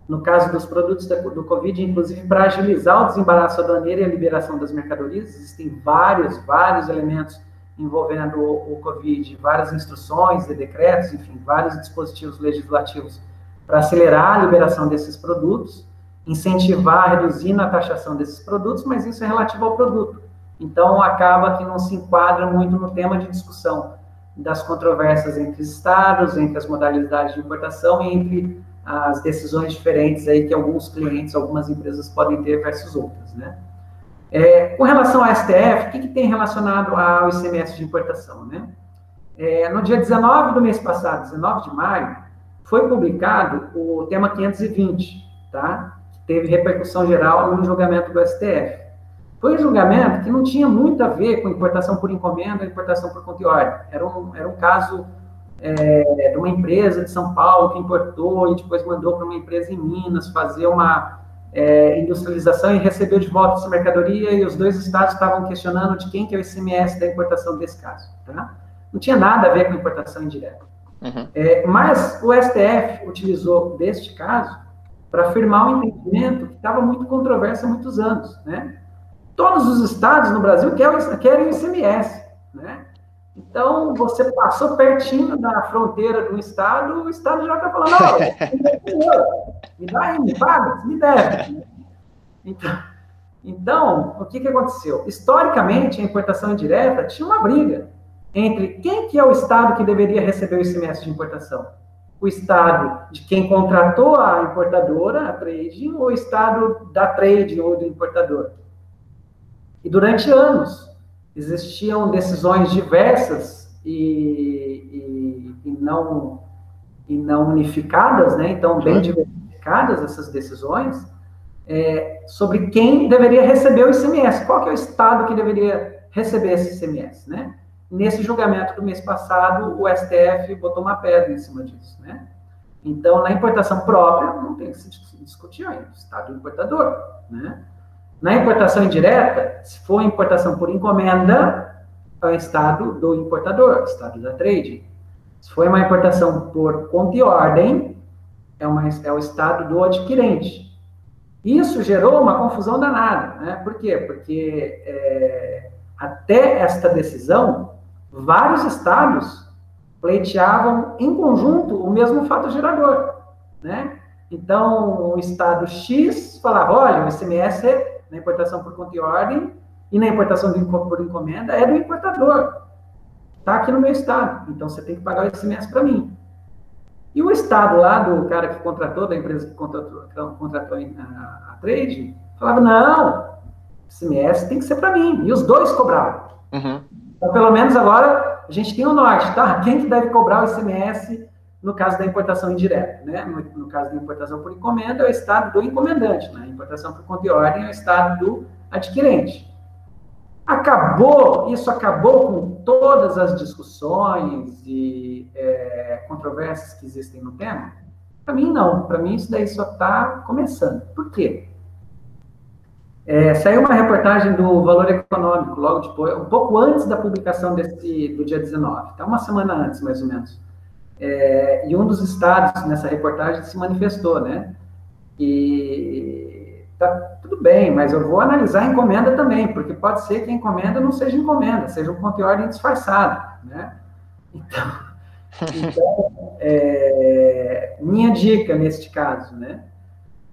no caso dos produtos do Covid, inclusive para agilizar o desembaraço aduaneiro e a liberação das mercadorias, existem vários, vários elementos envolvendo o, o Covid, várias instruções e decretos, enfim, vários dispositivos legislativos para acelerar a liberação desses produtos, incentivar, reduzindo a taxação desses produtos, mas isso é relativo ao produto. Então, acaba que não se enquadra muito no tema de discussão das controvérsias entre estados, entre as modalidades de importação e entre as decisões diferentes aí que alguns clientes, algumas empresas podem ter versus outras, né? É, com relação ao STF, o que, que, tem relacionado ao ICMS de importação, né? É, no dia 19 do mês passado, 19 de maio, foi publicado o tema 520, tá? Que teve repercussão geral no julgamento do STF. Foi um julgamento que não tinha muito a ver com importação por encomenda, importação por conta ordem. Era um, era um caso é, de uma empresa de São Paulo que importou e depois mandou para uma empresa em Minas fazer uma é, industrialização e recebeu de volta essa mercadoria e os dois estados estavam questionando de quem que é o ICMS da importação desse caso. Tá? Não tinha nada a ver com importação indireta. Uhum. É, mas o STF utilizou deste caso para afirmar um entendimento que estava muito controverso há muitos anos. Né? Todos os estados no Brasil querem, o ICMS. Né? Então, você passou pertinho da fronteira do Estado, o Estado já está falando, não, me dá aí, me paga, me deve. Então, então, o que, que aconteceu? Historicamente, a importação indireta tinha uma briga entre quem que é o Estado que deveria receber o ICMS de importação. O Estado de quem contratou a importadora, a trading, ou o Estado da trading ou do importador. E durante anos, existiam decisões diversas e, e, e, não, e não unificadas, né? então bem diversificadas essas decisões, é, sobre quem deveria receber o ICMS, qual que é o estado que deveria receber esse ICMS, né? Nesse julgamento do mês passado, o STF botou uma pedra em cima disso, né? Então, na importação própria, não tem que se discutir ainda, o estado importador, né? Na importação indireta, se for importação por encomenda, é o estado do importador, estado da trade. Se for uma importação por conta e ordem, é, uma, é o estado do adquirente. Isso gerou uma confusão danada, né? Por quê? Porque é, até esta decisão, vários estados pleiteavam em conjunto o mesmo fato gerador, né? Então, o estado X falava, olha, o ICMS é na importação por conta e ordem e na importação por encomenda é do importador. Está aqui no meu estado, então você tem que pagar o ICMS para mim. E o estado lá do cara que contratou, da empresa que contratou, contratou a, a trade, falava, não, ICMS tem que ser para mim. E os dois cobravam. Uhum. Então, pelo menos agora, a gente tem o norte, tá? Quem que deve cobrar o ICMS no caso da importação indireta, né? No, no caso da importação por encomenda, é o estado do encomendante, né? Importação por conta e ordem é o estado do adquirente. Acabou, isso acabou com todas as discussões e é, controvérsias que existem no tema? Para mim, não. Para mim, isso daí só está começando. Por quê? É, saiu uma reportagem do Valor Econômico, logo depois, um pouco antes da publicação desse, do dia 19, então uma semana antes, mais ou menos. É, e um dos estados nessa reportagem se manifestou, né? E tá tudo bem, mas eu vou analisar a encomenda também, porque pode ser que a encomenda não seja encomenda, seja um ponto de ordem disfarçado, né? Então, então é, minha dica neste caso, né?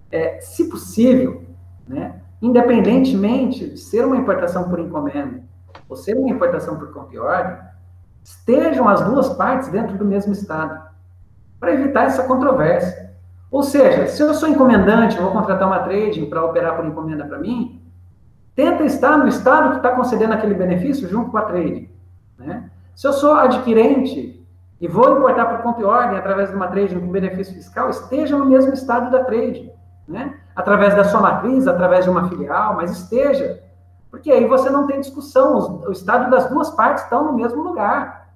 É, se possível, né? Independentemente de ser uma importação por encomenda ou ser uma importação por de ordem, estejam as duas partes dentro do mesmo estado, para evitar essa controvérsia. Ou seja, se eu sou encomendante, vou contratar uma trading para operar por encomenda para mim, tenta estar no estado que está concedendo aquele benefício junto com a trade. Né? Se eu sou adquirente e vou importar por conta e ordem através de uma trade com benefício fiscal, esteja no mesmo estado da trade. Né? Através da sua matriz, através de uma filial, mas esteja. Porque aí você não tem discussão, o estado das duas partes estão no mesmo lugar.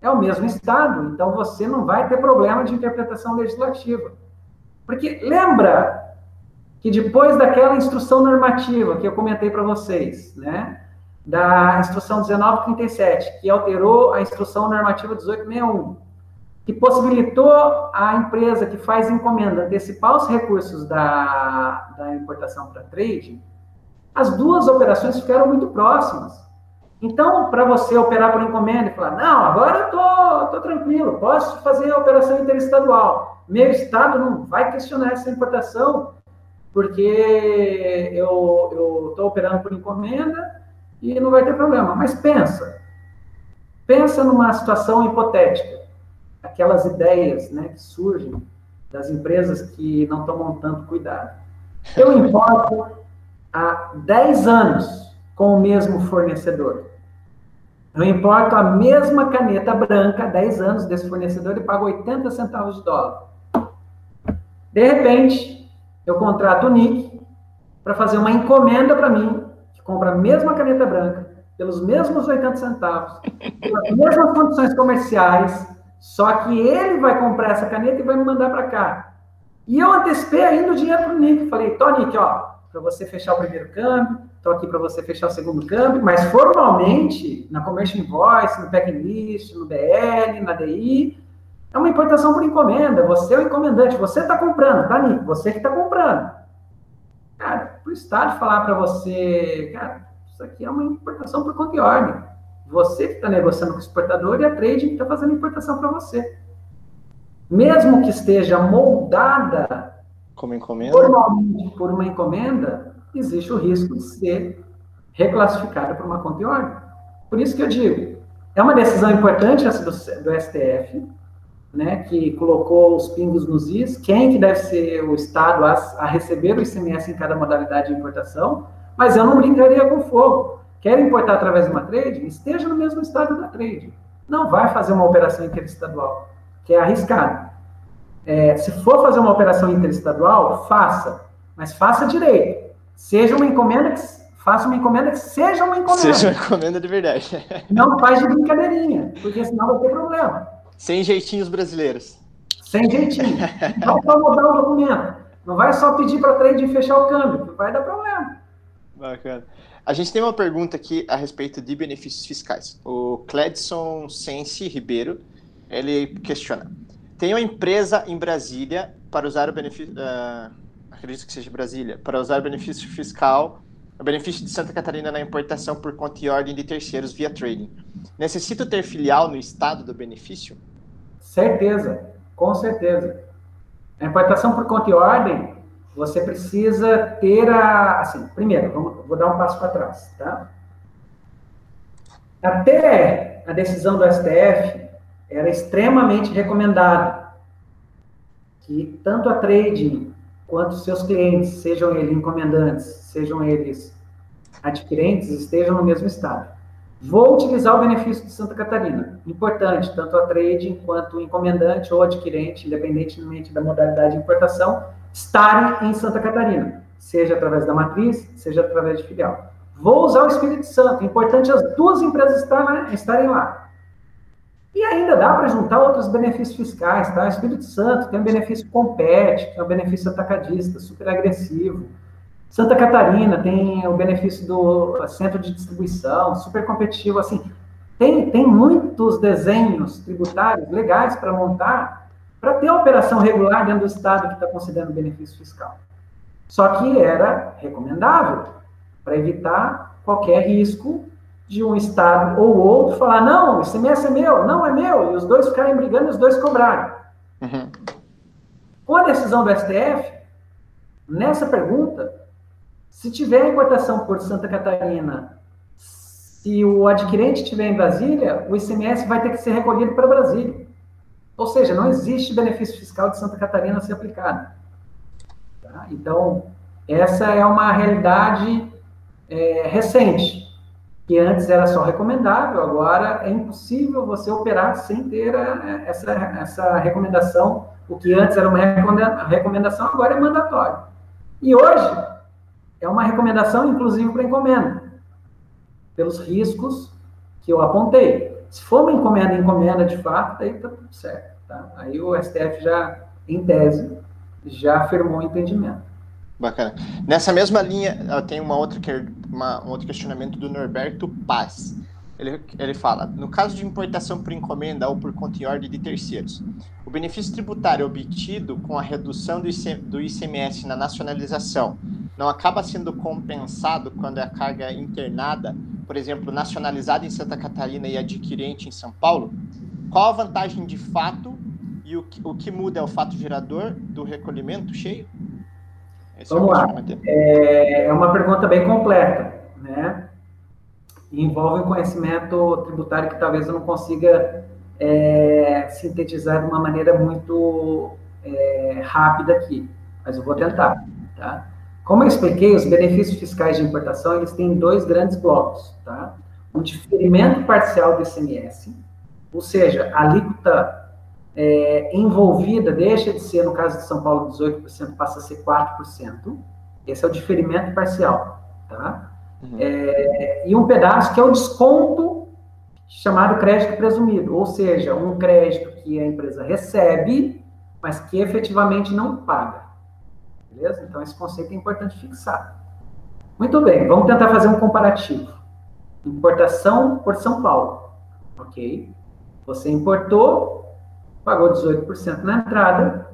É o mesmo estado, então você não vai ter problema de interpretação legislativa. Porque lembra que depois daquela instrução normativa que eu comentei para vocês, né, da instrução 1937, que alterou a instrução normativa 1861, que possibilitou a empresa que faz encomenda antecipar os recursos da, da importação para trade, as duas operações ficaram muito próximas. Então, para você operar por encomenda e falar, não, agora eu tô, tô tranquilo, posso fazer a operação interestadual. Meu estado não vai questionar essa importação, porque eu estou operando por encomenda e não vai ter problema. Mas pensa, pensa numa situação hipotética, aquelas ideias né, que surgem das empresas que não tomam tanto cuidado. Eu importo há 10 anos com o mesmo fornecedor. Eu importo a mesma caneta branca há 10 anos desse fornecedor e pago 80 centavos de dólar. De repente, eu contrato o Nick para fazer uma encomenda para mim, que compra a mesma caneta branca, pelos mesmos 80 centavos, pelas mesmas condições comerciais, só que ele vai comprar essa caneta e vai me mandar para cá. E eu antecipei ainda o dinheiro para o Nick. Falei, Tony, ó, para você fechar o primeiro câmbio, estou aqui para você fechar o segundo câmbio, mas formalmente, na Commercial Invoice, no Packing List, no BL, na DI, é uma importação por encomenda. Você é o encomendante, você está comprando, tá, Nico? Você que está comprando. Cara, para o Estado falar para você, cara, isso aqui é uma importação por conta e ordem. Você que está negociando com o exportador e a trade que está fazendo importação para você. Mesmo que esteja moldada como encomenda? Formalmente, por uma encomenda, existe o risco de ser reclassificada por uma conta e ordem. Por isso que eu digo, é uma decisão importante essa do, do STF, né, que colocou os pingos nos is, quem que deve ser o Estado a, a, receber o ICMS em cada modalidade de importação, mas eu não brincaria com fogo. Quer importar através de uma trade? Esteja no mesmo estado da trade. Não vai fazer uma operação interestadual, que é arriscado. É, se for fazer uma operação interestadual, faça, mas faça direito. Seja uma encomenda que faça uma encomenda que seja uma encomenda. Seja uma encomenda de verdade. Não faz de brincadeirinha, porque senão vai ter problema. Sem jeitinhos brasileiros. Sem jeitinho. Não vai mudar o documento. Não vai só pedir para a trade fechar o câmbio. Vai dar problema. Bacana. A gente tem uma pergunta aqui a respeito de benefícios fiscais. O Cledson Sense Ribeiro, ele questiona. Tem uma empresa em Brasília para usar o benefício, uh, acredito que seja Brasília, para usar o benefício fiscal, o benefício de Santa Catarina na importação por conta e ordem de terceiros via trading. Necessito ter filial no estado do benefício? Certeza, com certeza. A importação por conta e ordem, você precisa ter a. Assim, primeiro, vamos, vou dar um passo para trás, tá? Até a decisão do STF, era extremamente recomendado que tanto a trading quanto seus clientes, sejam eles encomendantes, sejam eles adquirentes, estejam no mesmo estado. Vou utilizar o benefício de Santa Catarina. Importante, tanto a trading quanto o encomendante ou adquirente, independentemente da modalidade de importação, estarem em Santa Catarina, seja através da matriz, seja através de filial. Vou usar o Espírito Santo. Importante as duas empresas estarem lá. E ainda dá para juntar outros benefícios fiscais, tá? Espírito Santo tem um benefício compete, que é um benefício atacadista, super agressivo. Santa Catarina tem o benefício do centro de distribuição, super competitivo, assim. Tem, tem muitos desenhos tributários legais para montar para ter operação regular dentro do estado que está concedendo benefício fiscal. Só que era recomendável para evitar qualquer risco de um estado ou outro falar, não, esse ICMS é meu, não é meu, e os dois ficarem brigando e os dois cobrarem. Uhum. Com a decisão do STF, nessa pergunta, se tiver importação por Santa Catarina, se o adquirente estiver em Brasília, o ICMS vai ter que ser recolhido para Brasília. Ou seja, não existe benefício fiscal de Santa Catarina a ser aplicado. Tá? Então, essa é uma realidade é, recente que antes era só recomendável, agora é impossível você operar sem ter a, essa, essa recomendação. O que antes era uma recomendação, agora é mandatório. E hoje é uma recomendação, inclusive, para encomenda, pelos riscos que eu apontei. Se for uma encomenda, encomenda de fato, daí está tudo certo. Tá? Aí o STF já, em tese, já afirmou o entendimento. Bacana. Nessa mesma linha, tem uma outra que é uma, um outro questionamento do Norberto Paz. Ele, ele fala: no caso de importação por encomenda ou por conta e ordem de terceiros, o benefício tributário obtido com a redução do, IC, do ICMS na nacionalização não acaba sendo compensado quando é a carga internada, por exemplo, nacionalizada em Santa Catarina e adquirente em São Paulo? Qual a vantagem de fato e o que, o que muda é o fato gerador do recolhimento cheio? Esse Vamos é lá. É, é uma pergunta bem completa, né? envolve um conhecimento tributário que talvez eu não consiga é, sintetizar de uma maneira muito é, rápida aqui, mas eu vou tentar, tá? Como eu expliquei, os benefícios fiscais de importação, eles têm dois grandes blocos, tá? Um diferimento parcial do ICMS, ou seja, a alíquota é, envolvida deixa de ser, no caso de São Paulo, 18%, passa a ser 4%. Esse é o diferimento parcial, tá? Uhum. É, e um pedaço que é o desconto chamado crédito presumido, ou seja, um crédito que a empresa recebe, mas que efetivamente não paga. Beleza? Então, esse conceito é importante fixar. Muito bem, vamos tentar fazer um comparativo. Importação por São Paulo. Ok? Você importou, pagou 18% na entrada,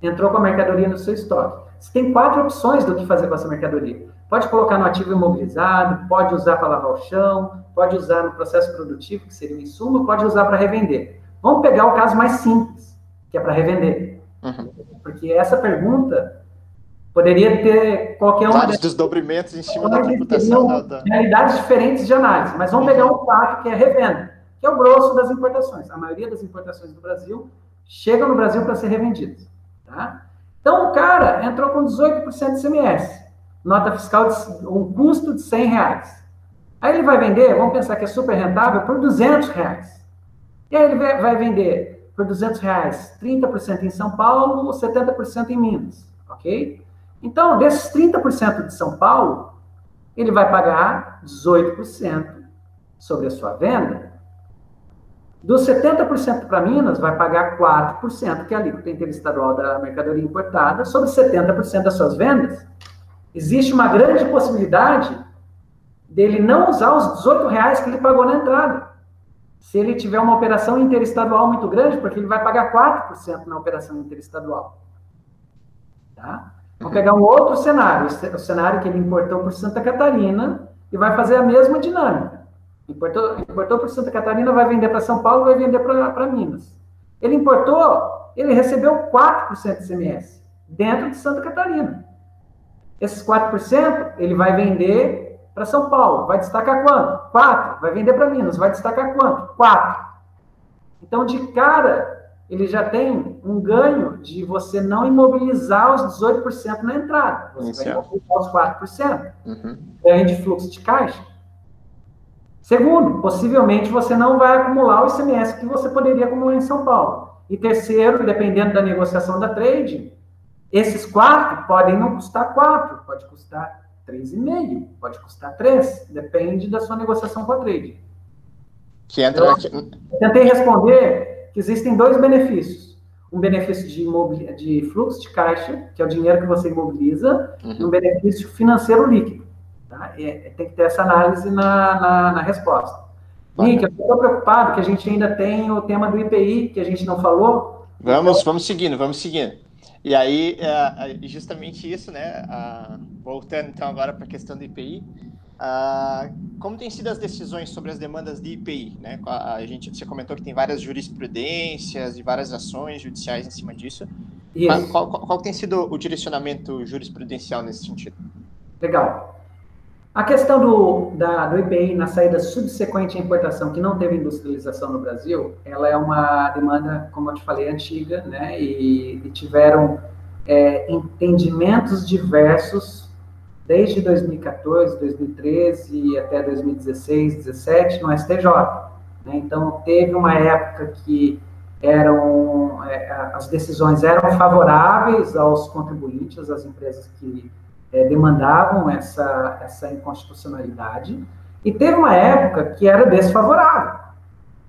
entrou com a mercadoria no seu estoque. Você tem quatro opções do que fazer com essa mercadoria. Pode colocar no ativo imobilizado, pode usar para lavar o chão, pode usar no processo produtivo, que seria o insumo, pode usar para revender. Vamos pegar o caso mais simples, que é para revender. Uhum. Porque essa pergunta poderia ter qualquer um. Vários desdobramentos em cima da da... Realidades diferentes de análise, mas vamos uhum. pegar um fato que é revenda que é o grosso das importações. A maioria das importações do Brasil chegam no Brasil para ser revendidas. Tá? Então, o cara entrou com 18% de CMS, nota fiscal, de, um custo de 100 reais. Aí ele vai vender, vamos pensar que é super rentável, por 200 reais. E aí ele vai vender por 200 reais 30% em São Paulo ou 70% em Minas, ok? Então, desses 30% de São Paulo, ele vai pagar 18% sobre a sua venda dos 70% para Minas, vai pagar 4%, que é a alíquota interestadual da mercadoria importada, sobre 70% das suas vendas. Existe uma grande possibilidade dele não usar os 18 reais que ele pagou na entrada. Se ele tiver uma operação interestadual muito grande, porque ele vai pagar 4% na operação interestadual. Tá? Vamos pegar um outro cenário, o cenário que ele importou por Santa Catarina e vai fazer a mesma dinâmica. Importou, importou por Santa Catarina, vai vender para São Paulo, vai vender para Minas. Ele importou, ele recebeu 4% de CMS dentro de Santa Catarina. Esses 4% ele vai vender para São Paulo. Vai destacar quanto? 4. Vai vender para Minas. Vai destacar quanto? 4. Então, de cara, ele já tem um ganho de você não imobilizar os 18% na entrada. Você Inicial. vai imobilizar os 4%. Uhum. Ganho de fluxo de caixa. Segundo, possivelmente você não vai acumular o ICMS que você poderia acumular em São Paulo. E terceiro, dependendo da negociação da trade, esses quatro podem não custar quatro, pode custar três e meio, pode custar três, depende da sua negociação com a trade. Que entra então, aqui... Tentei responder que existem dois benefícios. Um benefício de, imobil... de fluxo de caixa, que é o dinheiro que você imobiliza, uhum. e um benefício financeiro líquido. Tá? É, tem que ter essa análise na, na, na resposta. Nick, eu estou preocupado que a gente ainda tem o tema do IPI, que a gente não falou. Vamos, vamos seguindo, vamos seguindo. E aí, é, é justamente isso, né? voltando então agora para a questão do IPI, como têm sido as decisões sobre as demandas de IPI? Né? A, gente, você comentou que tem várias jurisprudências e várias ações judiciais em cima disso. Qual, qual, qual tem sido o direcionamento jurisprudencial nesse sentido? Legal. A questão do, da, do IPI na saída subsequente à importação, que não teve industrialização no Brasil, ela é uma demanda, como eu te falei, antiga, né? E, e tiveram é, entendimentos diversos desde 2014, 2013 e até 2016, 2017 no STJ. Né? Então, teve uma época que eram é, as decisões eram favoráveis aos contribuintes, às empresas que é, demandavam essa, essa inconstitucionalidade, e teve uma época que era desfavorável.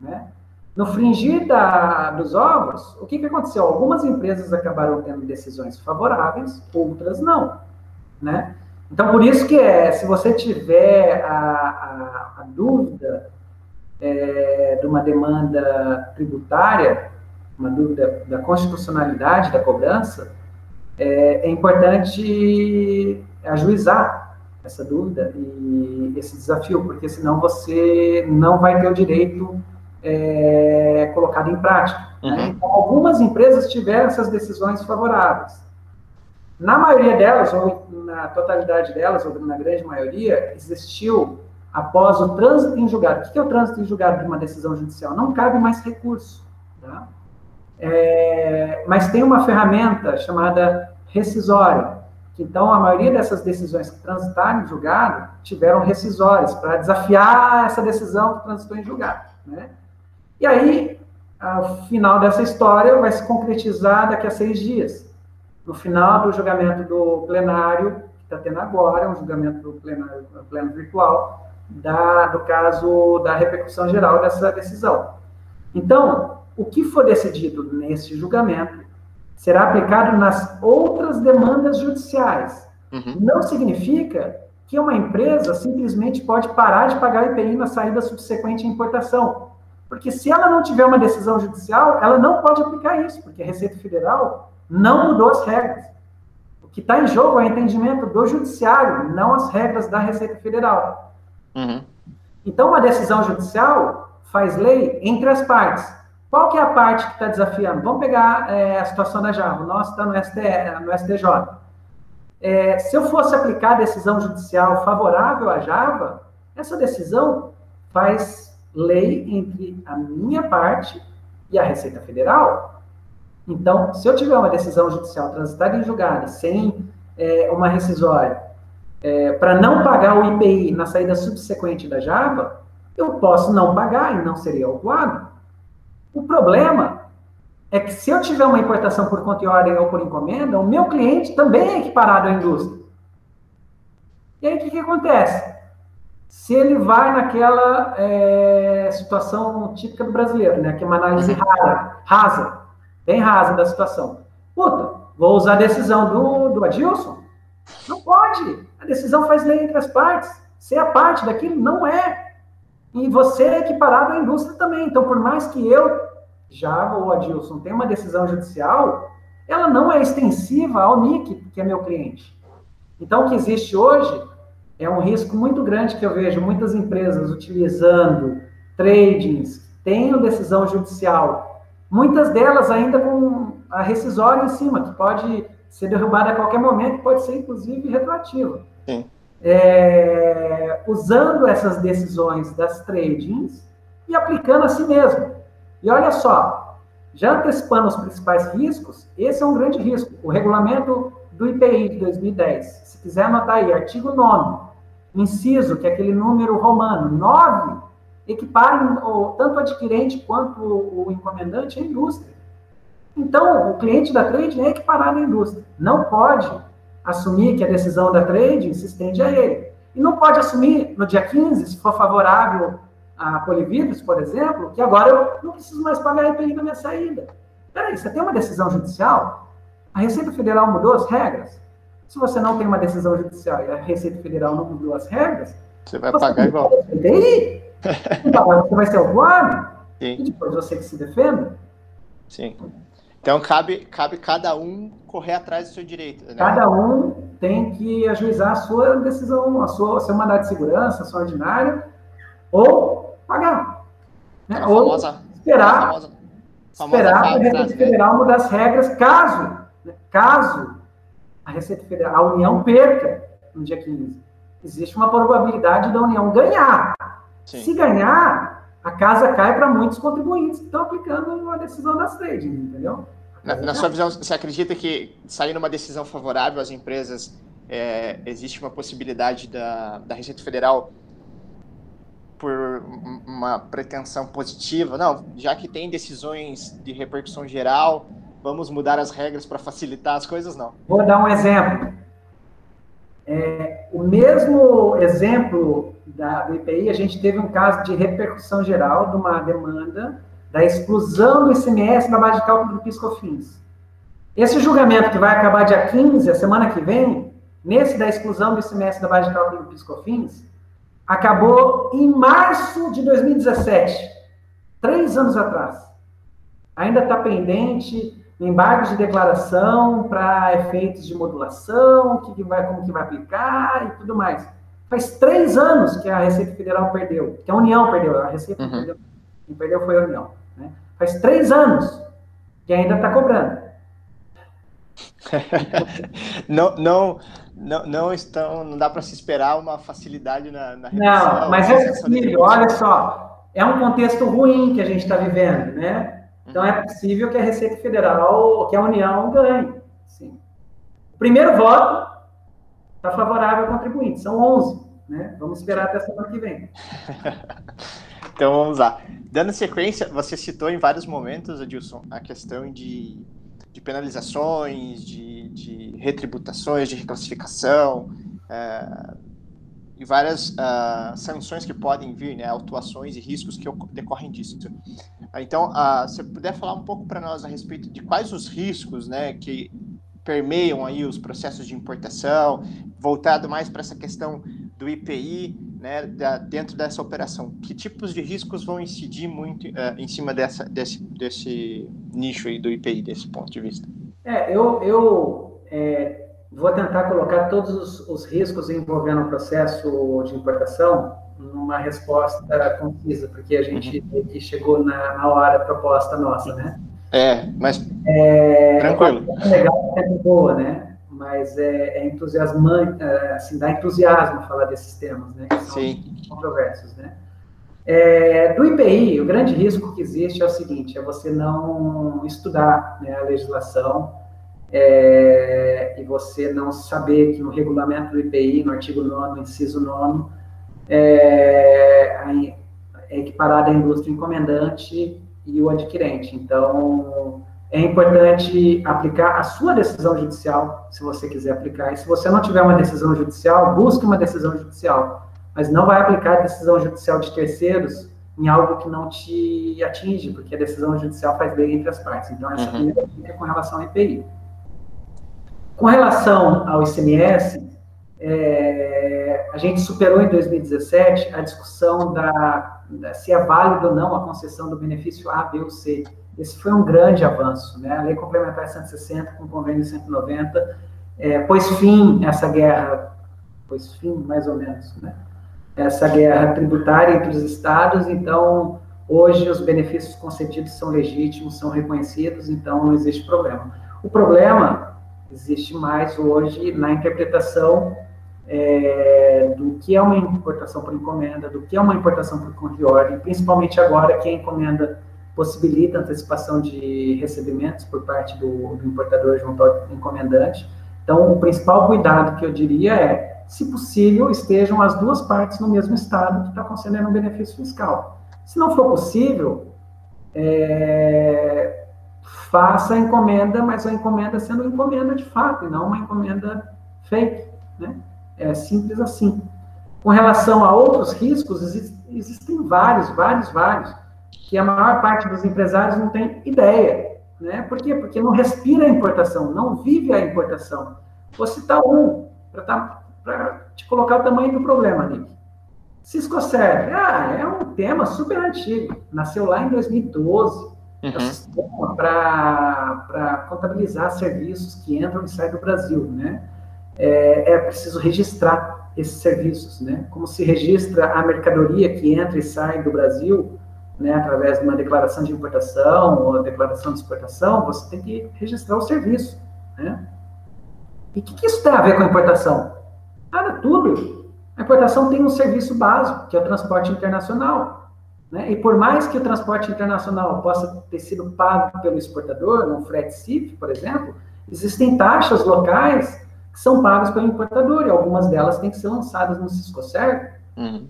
Né? No fringir da, dos ovos, o que, que aconteceu? Algumas empresas acabaram tendo decisões favoráveis, outras não. Né? Então, por isso que é, se você tiver a, a, a dúvida é, de uma demanda tributária, uma dúvida da constitucionalidade da cobrança, é, é importante ajuizar essa dúvida e esse desafio, porque senão você não vai ter o direito é, colocado em prática. Né? Uhum. Né? Então, algumas empresas tiveram essas decisões favoráveis. Na maioria delas, ou na totalidade delas, ou na grande maioria, existiu, após o trânsito em julgado. O que é o trânsito em julgado de uma decisão judicial? Não cabe mais recurso. Tá? É, mas tem uma ferramenta chamada rescisória. Então, a maioria dessas decisões que transitaram em julgado tiveram rescisórias para desafiar essa decisão que transitou em julgado. Né? E aí, o final dessa história vai se concretizar daqui a seis dias. No final do julgamento do plenário, que está tendo agora, um julgamento do plenário, pleno virtual, da, do caso da repercussão geral dessa decisão. Então, o que for decidido nesse julgamento será aplicado nas outras demandas judiciais. Uhum. Não significa que uma empresa simplesmente pode parar de pagar IPI na saída subsequente à importação. Porque se ela não tiver uma decisão judicial, ela não pode aplicar isso, porque a Receita Federal não mudou as regras. O que está em jogo é o entendimento do judiciário, não as regras da Receita Federal. Uhum. Então, uma decisão judicial faz lei entre as partes. Qual que é a parte que está desafiando? Vamos pegar é, a situação da Java. O nosso está no, no STJ. É, se eu fosse aplicar a decisão judicial favorável à Java, essa decisão faz lei entre a minha parte e a Receita Federal. Então, se eu tiver uma decisão judicial transitada em julgado sem é, uma rescisória para não pagar o IPI na saída subsequente da Java, eu posso não pagar e não seria autuado. O problema é que se eu tiver uma importação por conta e ordem ou por encomenda, o meu cliente também é equiparado à indústria. E aí o que, que acontece? Se ele vai naquela é, situação típica do brasileiro, né, que é uma análise rara, rasa, bem rasa da situação. Puta, vou usar a decisão do, do Adilson? Não pode. A decisão faz lei entre as partes. Ser a parte daquilo não é e você é equiparado à indústria também. Então, por mais que eu, já ou Adilson, tenha uma decisão judicial, ela não é extensiva ao NIC, que é meu cliente. Então, o que existe hoje é um risco muito grande que eu vejo muitas empresas utilizando tradings, tendo decisão judicial, muitas delas ainda com a rescisória em cima, que pode ser derrubada a qualquer momento, pode ser inclusive retroativa. É, usando essas decisões das tradings e aplicando a si mesmo. E olha só, já antecipando os principais riscos, esse é um grande risco. O regulamento do IPI de 2010, se quiser anotar aí, artigo 9 inciso, que é aquele número romano, 9, equiparem tanto o adquirente quanto o encomendante à indústria. Então, o cliente da trade é equiparado à indústria. Não pode assumir que a decisão da trade se estende a ele. E não pode assumir no dia 15, se for favorável a Polividros, por exemplo, que agora eu não preciso mais pagar a IPI da minha saída. Peraí, você tem uma decisão judicial? A Receita Federal mudou as regras? Se você não tem uma decisão judicial e a Receita Federal não mudou as regras, você vai você pagar igual. IPI, então, você vai ser autuado e depois você que se defenda. Sim. Então cabe, cabe cada um correr atrás do seu direito. Né? Cada um tem que ajuizar a sua decisão, a sua, seu mandato de segurança, a sua ordinária, ou pagar. Né? Ou famosa, esperar, famosa, famosa esperar a Receita né? Federal mudar as regras, caso, né? caso a Receita Federal, a União perca no dia 15. Existe uma probabilidade da União ganhar. Sim. Se ganhar, a casa cai para muitos contribuintes que estão aplicando a decisão das trades, entendeu? Na, na, sua visão, você acredita que saindo uma decisão favorável às empresas, é, existe uma possibilidade da, da Receita Federal por uma pretensão positiva? Não, já que tem decisões de repercussão geral, vamos mudar as regras para facilitar as coisas? Não. Vou dar um exemplo. É, o mesmo exemplo da, do IPI, a gente teve um caso de repercussão geral de uma demanda da exclusão do ICMS na base de cálculo do PiscoFins. Esse julgamento que vai acabar dia 15, a semana que vem, nesse da exclusão do ICMS da base de cálculo do PiscoFins, acabou em março de 2017, três anos atrás. Ainda está pendente embargos de declaração para efeitos de modulação, que, que vai, como que vai aplicar e tudo mais. Faz três anos que a Receita Federal perdeu, que a União perdeu, a Receita uhum. perdeu. Quem perdeu foi a União. Né? Faz três anos que ainda está cobrando. não, não, não, não estão, não dá para se esperar uma facilidade na, na Não, mas é possível, olha só, é um contexto ruim que a gente está vivendo, né? Então é possível que a Receita Federal, que a União ganhe. Sim. O primeiro voto está favorável ao contribuinte, são 11. Né? Vamos esperar até semana que vem. então vamos lá. Dando sequência, você citou em vários momentos, Adilson, a questão de, de penalizações, de, de retributações, de reclassificação. É, e várias uh, sanções que podem vir, né, autuações e riscos que decorrem disso. Então, uh, se puder falar um pouco para nós a respeito de quais os riscos, né, que permeiam aí os processos de importação, voltado mais para essa questão do IPI, né, da, dentro dessa operação. Que tipos de riscos vão incidir muito uh, em cima dessa, desse, desse nicho aí do IPI, desse ponto de vista? É, eu, eu é Vou tentar colocar todos os, os riscos envolvendo o processo de importação numa resposta concisa, porque a gente uhum. chegou na, na, hora proposta nossa, né? É, mas é, tranquilo. É legal, é boa, né? Mas é, é entusiasmante, é, assim, dá entusiasmo falar desses temas, né? Que são Sim. controversos, né? É, do IPI, o grande risco que existe é o seguinte, é você não estudar né, a legislação é, e você não saber que no regulamento do IPI, no artigo 9, inciso 9, é, é equiparada a indústria encomendante e o adquirente. Então, é importante aplicar a sua decisão judicial, se você quiser aplicar. E se você não tiver uma decisão judicial, busque uma decisão judicial. Mas não vai aplicar a decisão judicial de terceiros em algo que não te atinge, porque a decisão judicial faz lei entre as partes. Então, essa uhum. primeira dica é com relação ao IPI. Com relação ao ICMS, é, a gente superou em 2017 a discussão da, se é válido ou não a concessão do benefício A, B ou C. Esse foi um grande avanço, né? A Lei Complementar 160 com o Convênio 190 é, pôs fim essa guerra, pôs fim mais ou menos, né? Essa guerra tributária entre os estados, então hoje os benefícios concedidos são legítimos, são reconhecidos, então não existe problema. O problema existe mais hoje na interpretação é, do que é uma importação por encomenda, do que é uma importação por conta de ordem, principalmente agora que a encomenda possibilita antecipação de recebimentos por parte do, do importador junto ao encomendante. Então, o principal cuidado que eu diria é, se possível, estejam as duas partes no mesmo estado que está concedendo um benefício fiscal. Se não for possível, é, faça a encomenda, mas a encomenda sendo encomenda de fato, e não uma encomenda fake, né? É simples assim. Com relação a outros riscos, existem vários, vários, vários, que a maior parte dos empresários não tem ideia. Né? Por quê? Porque não respira a importação, não vive a importação. Vou citar um, para tá, te colocar o tamanho do problema, Nick. Cisco Serve, ah, é um tema super antigo, nasceu lá em 2012, uhum. é um sistema para contabilizar serviços que entram e saem do Brasil, né? é, é preciso registrar esses serviços, né? Como se registra a mercadoria que entra e sai do Brasil, né, através de uma declaração de importação ou declaração de exportação, você tem que registrar o serviço, né? E o que, que, isso tem a ver com a importação? Nada, tudo. A importação tem um serviço básico, que é o transporte internacional. Né? E por mais que o transporte internacional possa ter sido pago pelo exportador, no frete CIF, por exemplo, existem taxas locais que são pagas pelo importador, e algumas delas têm que ser lançadas no Cisco Serve. Uhum.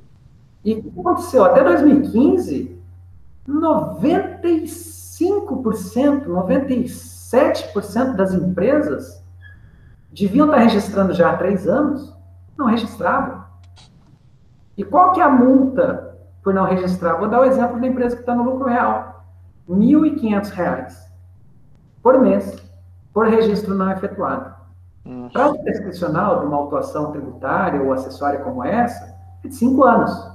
E o que aconteceu? Até 2015, 95%, 97% das empresas deviam estar registrando já há três anos, não registravam. E qual que é a multa por não registrar? Vou dar o exemplo da empresa que está no lucro real. R$ 1.500 por mês por registro não efetuado. Prazo prescricional de uma autuação tributária ou acessória como essa é de 5 anos,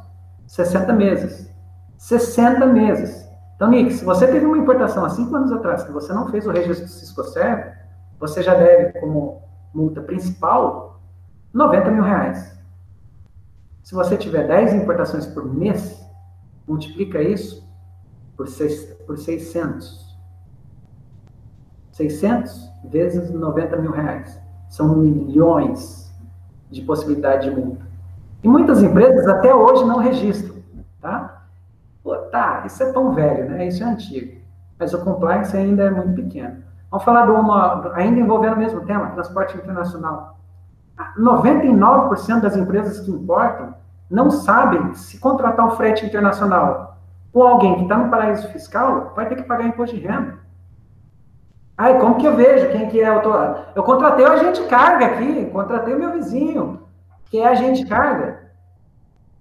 60 meses. 60 meses. Então, Nick, se você teve uma importação há 5 anos atrás que você não fez o registro do Ciscoserve, você já deve, como multa principal, 90 mil reais. Se você tiver 10 importações por mês, multiplica isso por, seis, por 600. 600 vezes 90 mil reais. São milhões de possibilidade de multa. E muitas empresas até hoje não registram, tá? Pô, tá, isso é tão velho, né? Isso é antigo. Mas o compliance ainda é muito pequeno. Vamos falar de uma, ainda envolvendo o mesmo tema, transporte internacional. 99% das empresas que importam não sabem se contratar um frete internacional ou alguém que está no paraíso fiscal vai ter que pagar imposto de renda. Ai, como que eu vejo quem que é o... Eu contratei o agente carga aqui, contratei o meu vizinho, que é agente carga.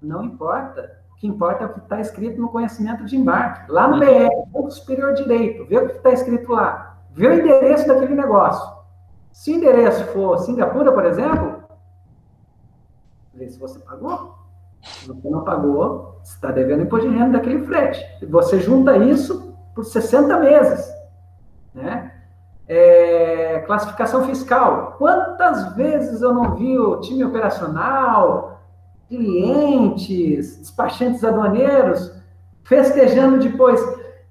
Não importa. O que importa é o que está escrito no conhecimento de embarque. Lá no BR, ponto superior direito, vê o que está escrito lá. Vê o endereço daquele negócio. Se o endereço for Singapura, por exemplo, vê se você pagou. Se você não pagou, você está devendo imposto de renda daquele frete. Você junta isso por 60 meses. Né? É, classificação fiscal. Quantas vezes eu não vi o time operacional, clientes, despachantes aduaneiros festejando depois?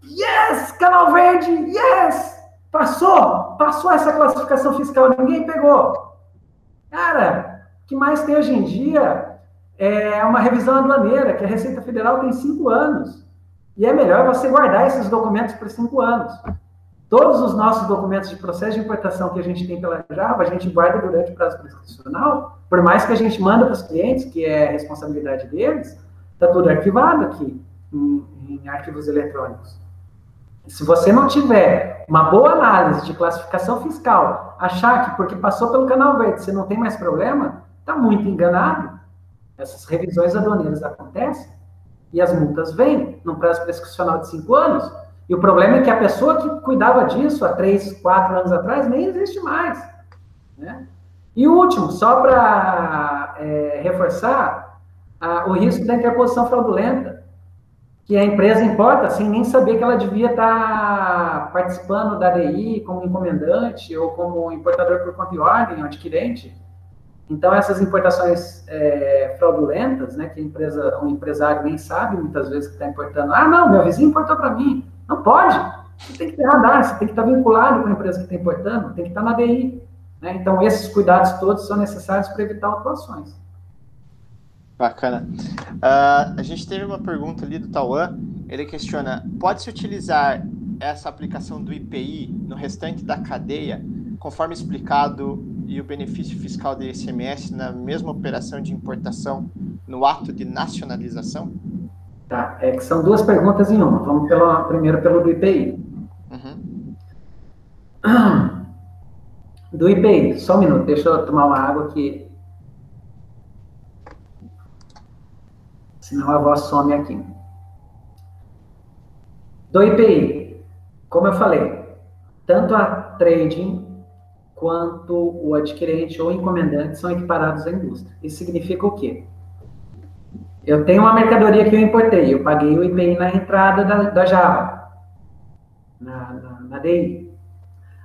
Yes, canal verde, yes! Passou, passou essa classificação fiscal, ninguém pegou. Cara, o que mais tem hoje em dia é uma revisão aduaneira, que a Receita Federal tem cinco anos. E é melhor você guardar esses documentos por cinco anos. Todos os nossos documentos de processo de importação que a gente tem pela Java, a gente guarda durante o prazo prescricional, por mais que a gente manda para os clientes, que é responsabilidade deles, está tudo arquivado aqui, em, em arquivos eletrônicos. Se você não tiver uma boa análise de classificação fiscal, achar que porque passou pelo canal verde você não tem mais problema, está muito enganado. Essas revisões aduaneiras acontecem e as multas vêm num prazo prescricional de cinco anos. E o problema é que a pessoa que cuidava disso há três, quatro anos atrás nem existe mais. Né? E último, só para é, reforçar, a, o risco da interposição fraudulenta. Que a empresa importa sem nem saber que ela devia estar participando da DI como encomendante ou como importador por conta e ordem, adquirente. Então, essas importações é, fraudulentas, né, que a empresa, um empresário nem sabe muitas vezes que está importando. Ah, não, meu vizinho importou para mim. Não pode. Você tem que ter radar, você tem que estar vinculado com a empresa que está importando, tem que estar na DI. Né? Então, esses cuidados todos são necessários para evitar atuações. Bacana. Uh, a gente teve uma pergunta ali do Tauan. Ele questiona: pode-se utilizar essa aplicação do IPI no restante da cadeia, conforme explicado, e o benefício fiscal do ICMS na mesma operação de importação no ato de nacionalização? Tá, é que são duas perguntas em uma. Vamos pela, primeiro pelo do IPI. Uhum. Do IPI, só um minuto, deixa eu tomar uma água aqui. Senão a voz some aqui. Do IPI, como eu falei, tanto a trading quanto o adquirente ou encomendante são equiparados à indústria. Isso significa o quê? Eu tenho uma mercadoria que eu importei, eu paguei o IPI na entrada da, da Java, na, na, na DI.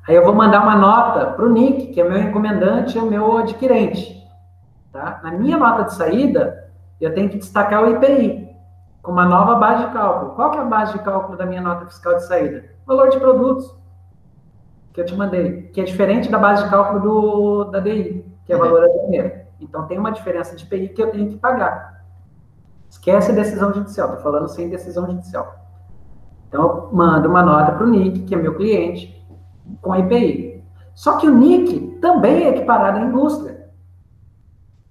Aí eu vou mandar uma nota para o NIC, que é meu encomendante e o meu adquirente. Tá? Na minha nota de saída, eu tenho que destacar o IPI, com uma nova base de cálculo. Qual que é a base de cálculo da minha nota fiscal de saída? Valor de produtos, que eu te mandei, que é diferente da base de cálculo do, da DI, que é uhum. valor aduaneiro. Então, tem uma diferença de IPI que eu tenho que pagar. Esquece a decisão judicial, estou falando sem decisão judicial. Então, eu mando uma nota para o NIC, que é meu cliente, com IPI. Só que o NIC também é equiparado à indústria.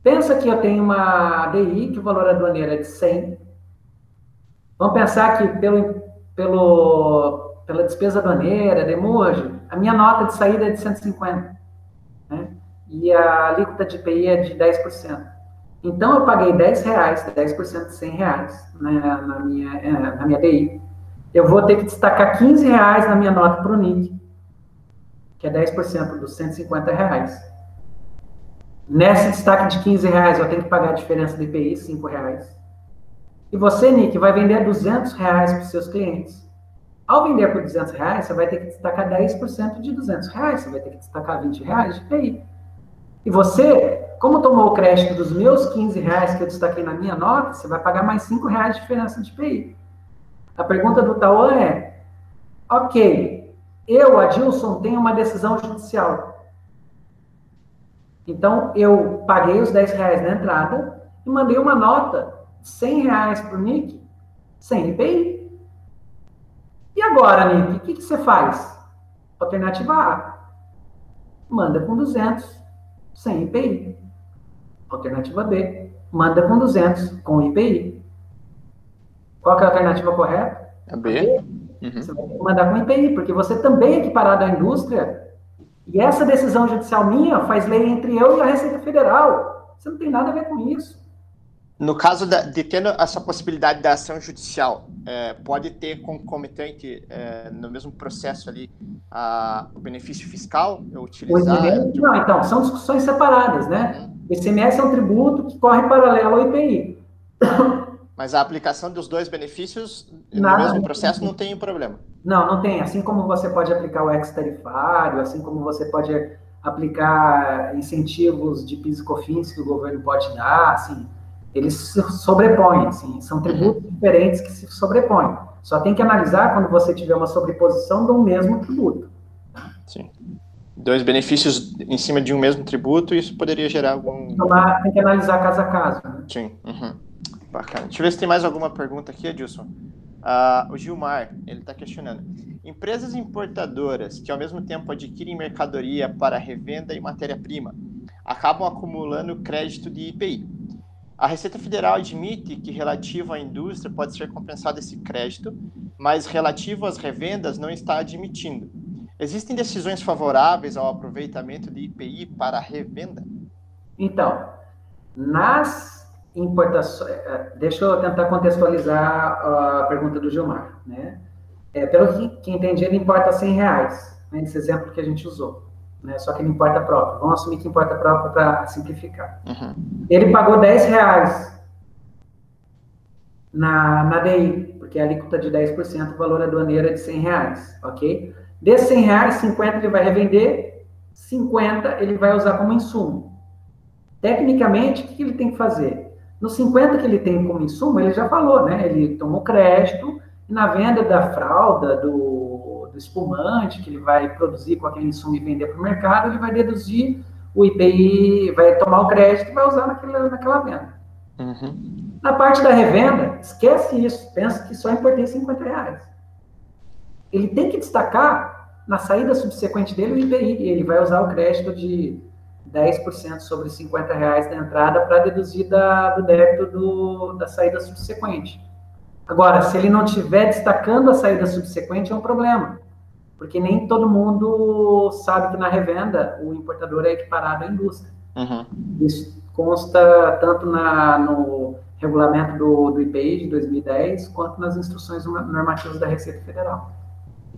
Pensa que eu tenho uma DI que o valor aduaneiro é de 100. Vamos pensar que pelo, pelo, pela despesa aduaneira, demojo, a minha nota de saída é de 150. Né? E a alíquota de IPI é de 10%. Então, eu paguei 10 reais, 10% de 100 reais né, na, minha, é, na minha DI. Eu vou ter que destacar 15 reais na minha nota para o NIC, que é 10% dos 150 reais. Nesse destaque de 15 reais, eu tenho que pagar a diferença do IPI, 5 reais. E você, Nick, vai vender 200 reais para os seus clientes. Ao vender por 200 reais, você vai ter que destacar 10% de 200 reais. Você vai ter que destacar 20 reais de IPI. E você, como tomou o crédito dos meus 15 reais que eu destaquei na minha nota, você vai pagar mais 5 reais de diferença de IPI. A pergunta do Tauan é, ok, eu, Adilson, tenho uma decisão judicial. Então, eu paguei os 10 reais na entrada e mandei uma nota de 100 reais para o Nick, sem IPI. E agora, Nick, o que, que você faz? Alternativa A. Manda com 200, sem IPI. Alternativa B. Manda com 200, com IPI. Qual é a alternativa correta? A B. Uhum. Você vai mandar com IPI, porque você também é equiparado à indústria e essa decisão judicial minha faz lei entre eu e a Receita Federal. Você não tem nada a ver com isso. No caso da, de tendo essa possibilidade da ação judicial, é, pode ter concomitante é, no mesmo processo ali a, o benefício fiscal utilizar? Não, então, são discussões separadas, né? Uhum. O ICMS é um tributo que corre paralelo ao IPI. Mas a aplicação dos dois benefícios Nada, no mesmo processo não tem problema. Não, não tem. Assim como você pode aplicar o ex-tarifário, assim como você pode aplicar incentivos de PIS e COFINS que o governo pode dar, assim, eles se sobrepõem, assim, são tributos uhum. diferentes que se sobrepõem. Só tem que analisar quando você tiver uma sobreposição do mesmo tributo. Sim. Dois benefícios em cima de um mesmo tributo, isso poderia gerar algum. Tem que analisar caso a caso. Né? Sim. Uhum. Bacana. Deixa eu ver se tem mais alguma pergunta aqui, Edilson. Uh, o Gilmar, ele está questionando. Empresas importadoras que ao mesmo tempo adquirem mercadoria para revenda e matéria-prima acabam acumulando crédito de IPI. A Receita Federal admite que relativo à indústria pode ser compensado esse crédito, mas relativo às revendas não está admitindo. Existem decisões favoráveis ao aproveitamento de IPI para revenda? Então, nas importações. É, é, deixa eu tentar contextualizar a pergunta do Gilmar. Né? É, pelo que, que entendi, ele importa 100 reais, né, nesse exemplo que a gente usou. Né? Só que ele importa próprio. Vamos assumir que importa próprio para simplificar. Uhum. Ele pagou 10 reais na, na DI porque a alíquota de 10%, o valor aduaneiro é de 100 reais, ok? Desses 100 reais, 50 ele vai revender, 50 ele vai usar como insumo. Tecnicamente, o que ele tem que fazer? Nos 50 que ele tem como insumo, ele já falou, né? Ele tomou crédito e na venda da fralda, do, do espumante que ele vai produzir com aquele insumo e vender para o mercado, ele vai deduzir o IPI, vai tomar o crédito e vai usar naquela, naquela venda. Uhum. Na parte da revenda, esquece isso, pensa que só importei 50 reais. Ele tem que destacar na saída subsequente dele o IPI, e ele vai usar o crédito de 10% sobre 50 reais da entrada para deduzir da, do débito do, da saída subsequente. Agora, se ele não estiver destacando a saída subsequente, é um problema, porque nem todo mundo sabe que na revenda o importador é equiparado à indústria. Uhum. Isso consta tanto na, no regulamento do, do IPI de 2010, quanto nas instruções normativas da Receita Federal.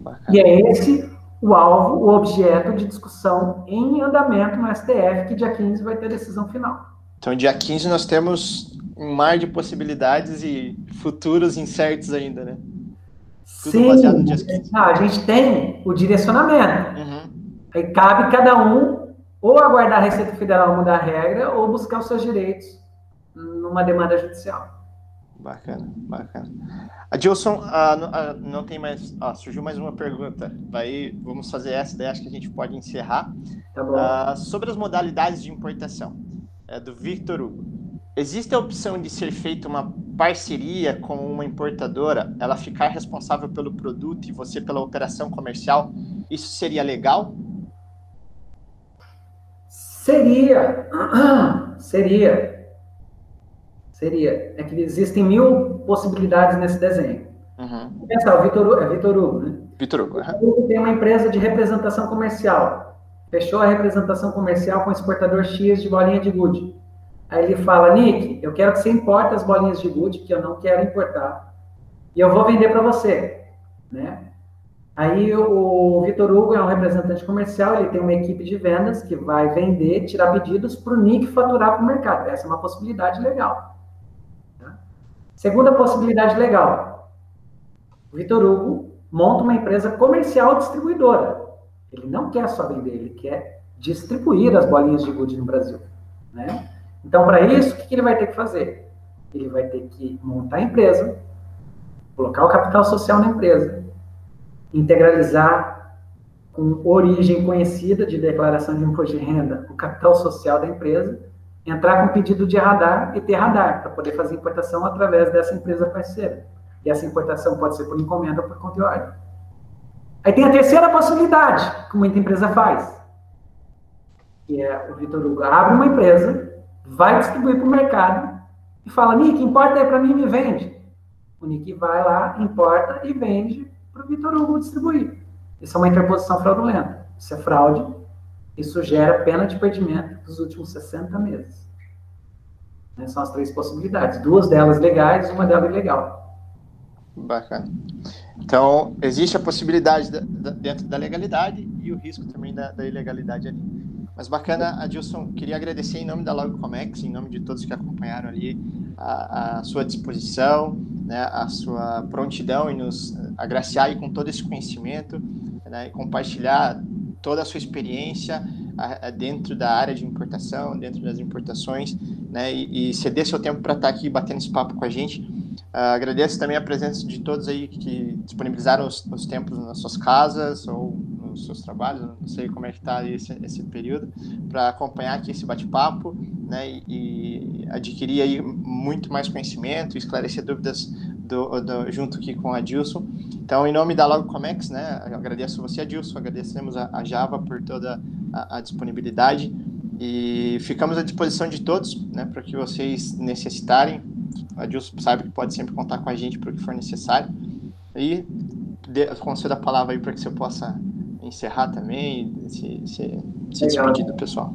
Bacana. E é esse o alvo, o objeto de discussão em andamento no STF, que dia 15 vai ter decisão final. Então, dia 15 nós temos um mar de possibilidades e futuros incertos ainda, né? Tudo Sim, baseado no dia 15. Não, a gente tem o direcionamento. Uhum. Aí cabe cada um ou aguardar a Receita Federal mudar a regra ou buscar os seus direitos numa demanda judicial. Bacana, bacana. Adilson, ah, ah, não tem mais. Ah, surgiu mais uma pergunta. Vai, vamos fazer essa, daí acho que a gente pode encerrar. Tá bom. Ah, sobre as modalidades de importação, é do Victor Hugo. Existe a opção de ser feita uma parceria com uma importadora, ela ficar responsável pelo produto e você pela operação comercial? Isso seria legal? Seria. Seria. Seria. É que existem mil possibilidades nesse desenho. Uhum. Pensar, o Vitor, é Vitor Hugo, né? Vitor Hugo, uhum. Hugo tem uma empresa de representação comercial. Fechou a representação comercial com o exportador X de bolinha de gude. Aí ele fala, Nick, eu quero que você importe as bolinhas de gude, que eu não quero importar. E eu vou vender para você. Né? Aí o Vitor Hugo é um representante comercial, ele tem uma equipe de vendas que vai vender, tirar pedidos para o Nick faturar para o mercado. Essa é uma possibilidade legal. Segunda possibilidade legal. Vitor Hugo monta uma empresa comercial distribuidora. Ele não quer só vender, ele quer distribuir as bolinhas de gude no Brasil. Né? Então, para isso, o que ele vai ter que fazer? Ele vai ter que montar a empresa, colocar o capital social na empresa, integralizar com origem conhecida de declaração de imposto de renda o capital social da empresa entrar com pedido de radar e ter radar, para poder fazer importação através dessa empresa parceira. E essa importação pode ser por encomenda ou por conta ordem. Aí tem a terceira possibilidade, que muita empresa faz, que é o Vitor Hugo abre uma empresa, vai distribuir para o mercado e fala, Nick, importa aí para mim e me vende. O Nick vai lá, importa e vende para o Vitor Hugo distribuir. Isso é uma interposição fraudulenta. Isso é fraude isso gera pena de perdimento dos últimos 60 meses. Né? São as três possibilidades. Duas delas legais, uma delas ilegal. Bacana. Então, existe a possibilidade da, da, dentro da legalidade e o risco também da, da, ilegalidade ali. Mas bacana, Adilson, queria agradecer em nome da Logcomex, em nome de todos que acompanharam ali a, a sua disposição, né, a sua prontidão em nos agraciar com todo esse conhecimento né, e compartilhar toda a sua experiência dentro da área de importação, dentro das importações, né, e, e ceder seu tempo para estar tá aqui batendo esse papo com a gente. Uh, agradeço também a presença de todos aí que disponibilizaram os, os, tempos nas suas casas ou nos seus trabalhos, não sei como é que está esse, esse período, para acompanhar aqui esse bate-papo, né, e, e adquirir aí muito mais conhecimento, esclarecer dúvidas do, do, junto aqui com a Dilson. Então, em nome da Logcomex, né, agradeço você, Adilson, agradecemos a, a Java por toda a, a, disponibilidade e ficamos à disposição de todos, né, para que vocês necessitarem. A Adilson sabe que pode sempre contar com a gente para o que for necessário. E de, concedo a palavra aí para que você possa encerrar também se, se, se despedir do pessoal.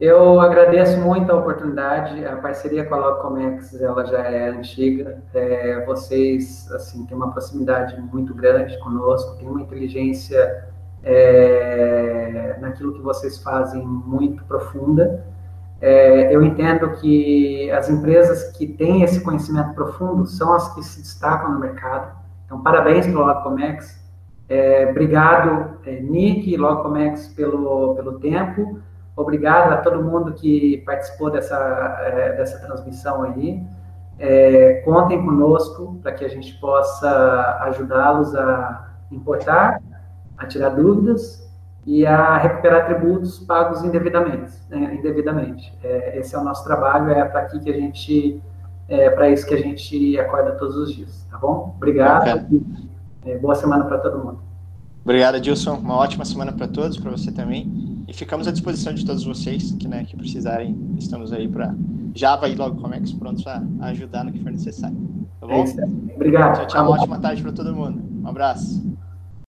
Eu agradeço muito a oportunidade, a parceria com a Logcomex, ela já é antiga, é, vocês, assim, têm uma proximidade muito grande conosco, tem uma inteligência é, naquilo que vocês fazem muito profunda, É, eu entendo que as empresas que têm esse conhecimento profundo são as que se destacam no mercado. Então, parabéns pelo Logcomex. É, obrigado, é, Nick e Logcomex, pelo, pelo tempo. Obrigado a todo mundo que participou dessa, é, dessa transmissão aí. É, contem conosco para que a gente possa ajudá-los a importar, a tirar dúvidas e a recuperar tributos pagos indevidamente. Né, indevidamente. É, esse é o nosso trabalho, é para aqui que a gente, é para isso que a gente acorda todos os dias, tá bom? Obrigado. É, boa semana para todo mundo. Obrigado, Edilson. Uma ótima semana para todos, para você também. E ficamos à disposição de todos vocês que, né, que precisarem. Estamos aí para Java e logo Comex prontos a ajudar no que for necessário. Tá bom? É Obrigado. Tchau, tchau. Uma ótima tarde para todo mundo. Um abraço.